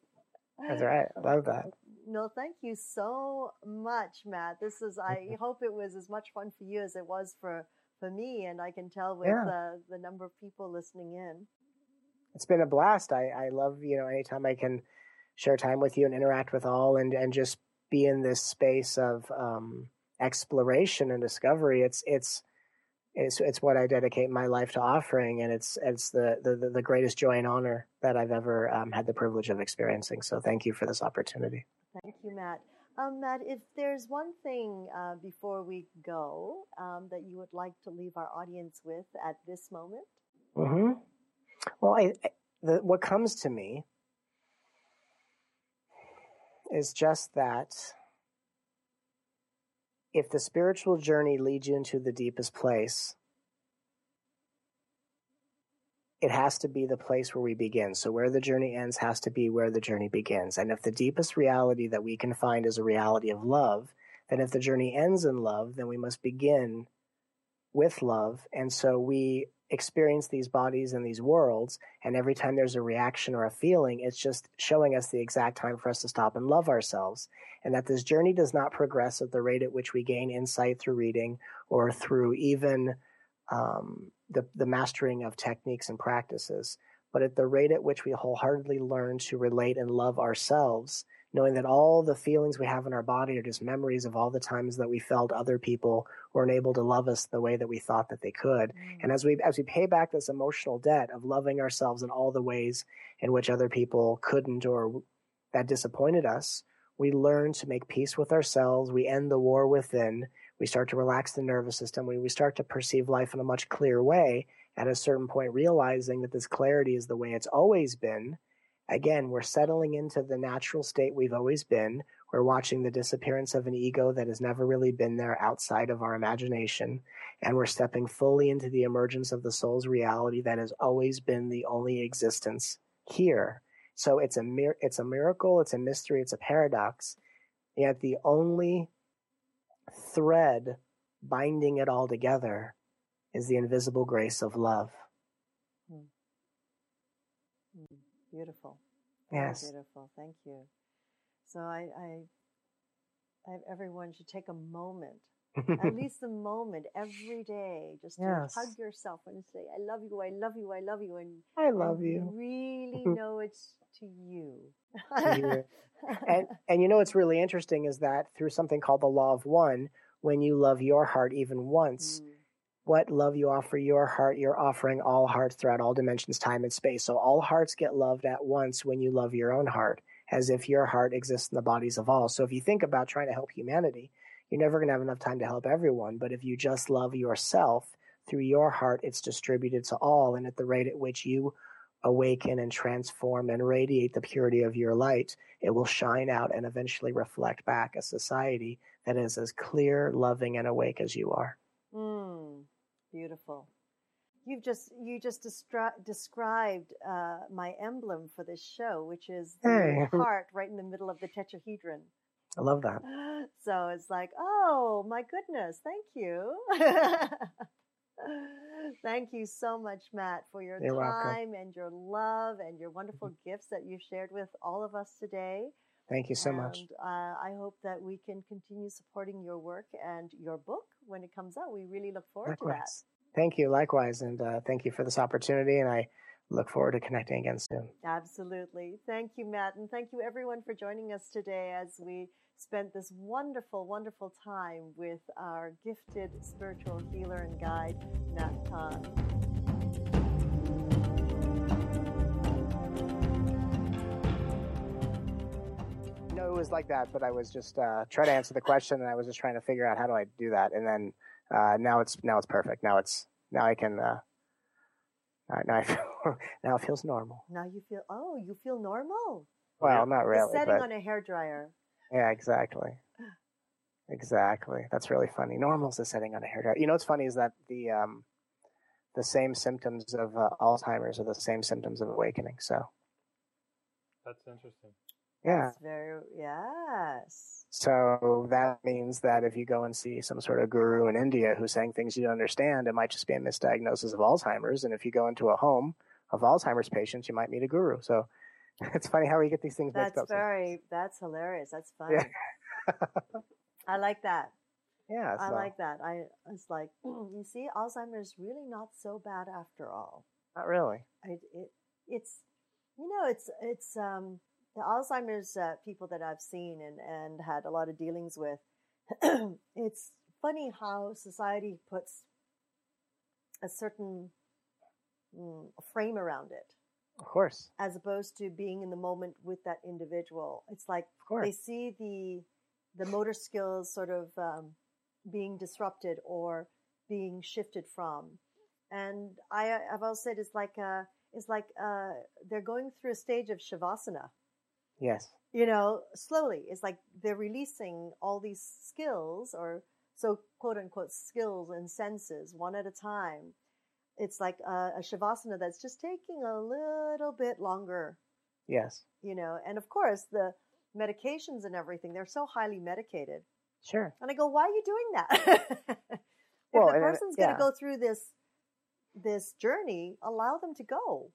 Speaker 2: That's right. I love that.
Speaker 1: No, thank you so much, Matt. This is. I mm-hmm. hope it was as much fun for you as it was for for me, and I can tell with yeah. uh, the number of people listening in.
Speaker 2: It's been a blast. I I love you know anytime I can share time with you and interact with all, and and just be in this space of um, exploration and discovery. It's it's it's it's what I dedicate my life to offering, and it's it's the the, the greatest joy and honor that I've ever um, had the privilege of experiencing. So thank you for this opportunity.
Speaker 1: Thank you, Matt. Um, Matt, if there's one thing uh, before we go um, that you would like to leave our audience with at this moment.
Speaker 2: Hmm. Well, I, I, the, what comes to me is just that if the spiritual journey leads you into the deepest place, it has to be the place where we begin. So where the journey ends has to be where the journey begins. And if the deepest reality that we can find is a reality of love, then if the journey ends in love, then we must begin with love. And so we experience these bodies and these worlds. And every time there's a reaction or a feeling, it's just showing us the exact time for us to stop and love ourselves. And that this journey does not progress at the rate at which we gain insight through reading or through even um, the, the mastering of techniques and practices, but at the rate at which we wholeheartedly learn to relate and love ourselves knowing that all the feelings we have in our body are just memories of all the times that we felt other people weren't able to love us the way that we thought that they could. Mm. And as we as we pay back this emotional debt of loving ourselves in all the ways in which other people couldn't or that disappointed us, we learn to make peace with ourselves. We end the war within. We start to relax the nervous system. We, we start to perceive life in a much clearer way. At a certain point, realizing that this clarity is the way it's always been Again, we're settling into the natural state we've always been. We're watching the disappearance of an ego that has never really been there outside of our imagination. And we're stepping fully into the emergence of the soul's reality that has always been the only existence here. So it's a mir- it's a miracle, it's a mystery, it's a paradox. Yet the only thread binding it all together is the invisible grace of love. Mm.
Speaker 1: Mm. Beautiful.
Speaker 2: Yes.
Speaker 1: Beautiful. Thank you. So I, I, I everyone should take a moment, at least a moment every day, just to yes. hug yourself and say, "I love you. I love you. I love you." And
Speaker 2: I love
Speaker 1: and
Speaker 2: you.
Speaker 1: Really know it's to you.
Speaker 2: and and you know what's really interesting is that through something called the law of one, when you love your heart even once. Mm what love you offer your heart, you're offering all hearts throughout all dimensions, time, and space. So all hearts get loved at once when you love your own heart, as if your heart exists in the bodies of all. So if you think about trying to help humanity, you're never going to have enough time to help everyone. But if you just love yourself through your heart, it's distributed to all. And at the rate at which you awaken and transform and radiate the purity of your light, it will shine out and eventually reflect back a society that is as clear, loving, and awake as you are.
Speaker 1: Mm. Beautiful. You've just you just destri- described uh, my emblem for this show, which is the hey. heart right in the middle of the tetrahedron.
Speaker 2: I love that.
Speaker 1: So it's like, oh my goodness, thank you. thank you so much, Matt, for your
Speaker 2: You're
Speaker 1: time
Speaker 2: welcome.
Speaker 1: and your love and your wonderful mm-hmm. gifts that you've shared with all of us today.
Speaker 2: Thank you so
Speaker 1: and,
Speaker 2: much.
Speaker 1: Uh, I hope that we can continue supporting your work and your book when it comes out. We really look forward
Speaker 2: Likewise.
Speaker 1: to that.
Speaker 2: Thank you. Likewise. And uh, thank you for this opportunity. And I look forward to connecting again soon.
Speaker 1: Absolutely. Thank you, Matt. And thank you, everyone, for joining us today as we spent this wonderful, wonderful time with our gifted spiritual healer and guide, Matt Kahn.
Speaker 2: It was like that, but I was just uh, trying to answer the question, and I was just trying to figure out how do I do that, and then uh, now it's now it's perfect. Now it's now I can. Uh, now I feel, now it feels normal.
Speaker 1: Now you feel oh you feel normal.
Speaker 2: Well, not really.
Speaker 1: The setting
Speaker 2: but,
Speaker 1: on a hair dryer.
Speaker 2: Yeah, exactly. Exactly. That's really funny. Normal's the setting on a hair dryer. You know what's funny is that the um, the same symptoms of uh, Alzheimer's are the same symptoms of awakening. So
Speaker 3: that's interesting.
Speaker 2: Yeah.
Speaker 1: That's very yes.
Speaker 2: So that means that if you go and see some sort of guru in India who's saying things you don't understand, it might just be a misdiagnosis of Alzheimer's. And if you go into a home of Alzheimer's patients, you might meet a guru. So it's funny how we get these things mixed up.
Speaker 1: That's very that's hilarious. That's funny.
Speaker 2: Yeah.
Speaker 1: I like that.
Speaker 2: yeah.
Speaker 1: I like that. I it's like you see, Alzheimer's really not so bad after all.
Speaker 2: Not really.
Speaker 1: I, it, it's you know it's it's um the Alzheimer's uh, people that I've seen and and had a lot of dealings with. it's funny how society puts a certain mm, frame around it
Speaker 2: Of course.
Speaker 1: as opposed to being in the moment with that individual. It's like they see the the motor skills sort of um, being disrupted or being shifted from. And I, I've always said it's like uh it's like uh, they're going through a stage of shavasana.
Speaker 2: Yes.
Speaker 1: You know, slowly. It's like they're releasing all these skills or so quote unquote skills and senses one at a time. It's like a, a shavasana that's just taking a little bit longer
Speaker 2: Yes.
Speaker 1: you know, and of course the medications and everything, they're so highly medicated.
Speaker 2: Sure.
Speaker 1: And I go, why are you doing that? if
Speaker 2: Well,
Speaker 1: the person's going to go through this this journey, allow them to go.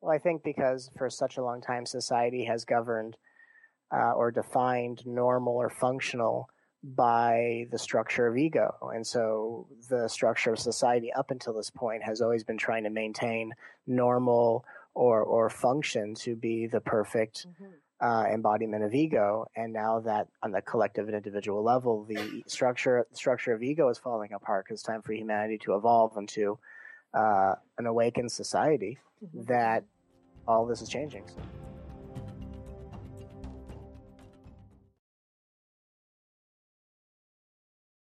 Speaker 2: Well, I think because for such a long time society has governed uh, or defined normal or functional by the structure of ego. And so the structure of society up until this point has always been trying to maintain normal or, or function to be the perfect uh, embodiment of ego. And now that on the collective and individual level, the structure structure of ego is falling apart because it's time for humanity to evolve into uh, an awakened society
Speaker 1: Mhm.
Speaker 2: that all this is changing. So.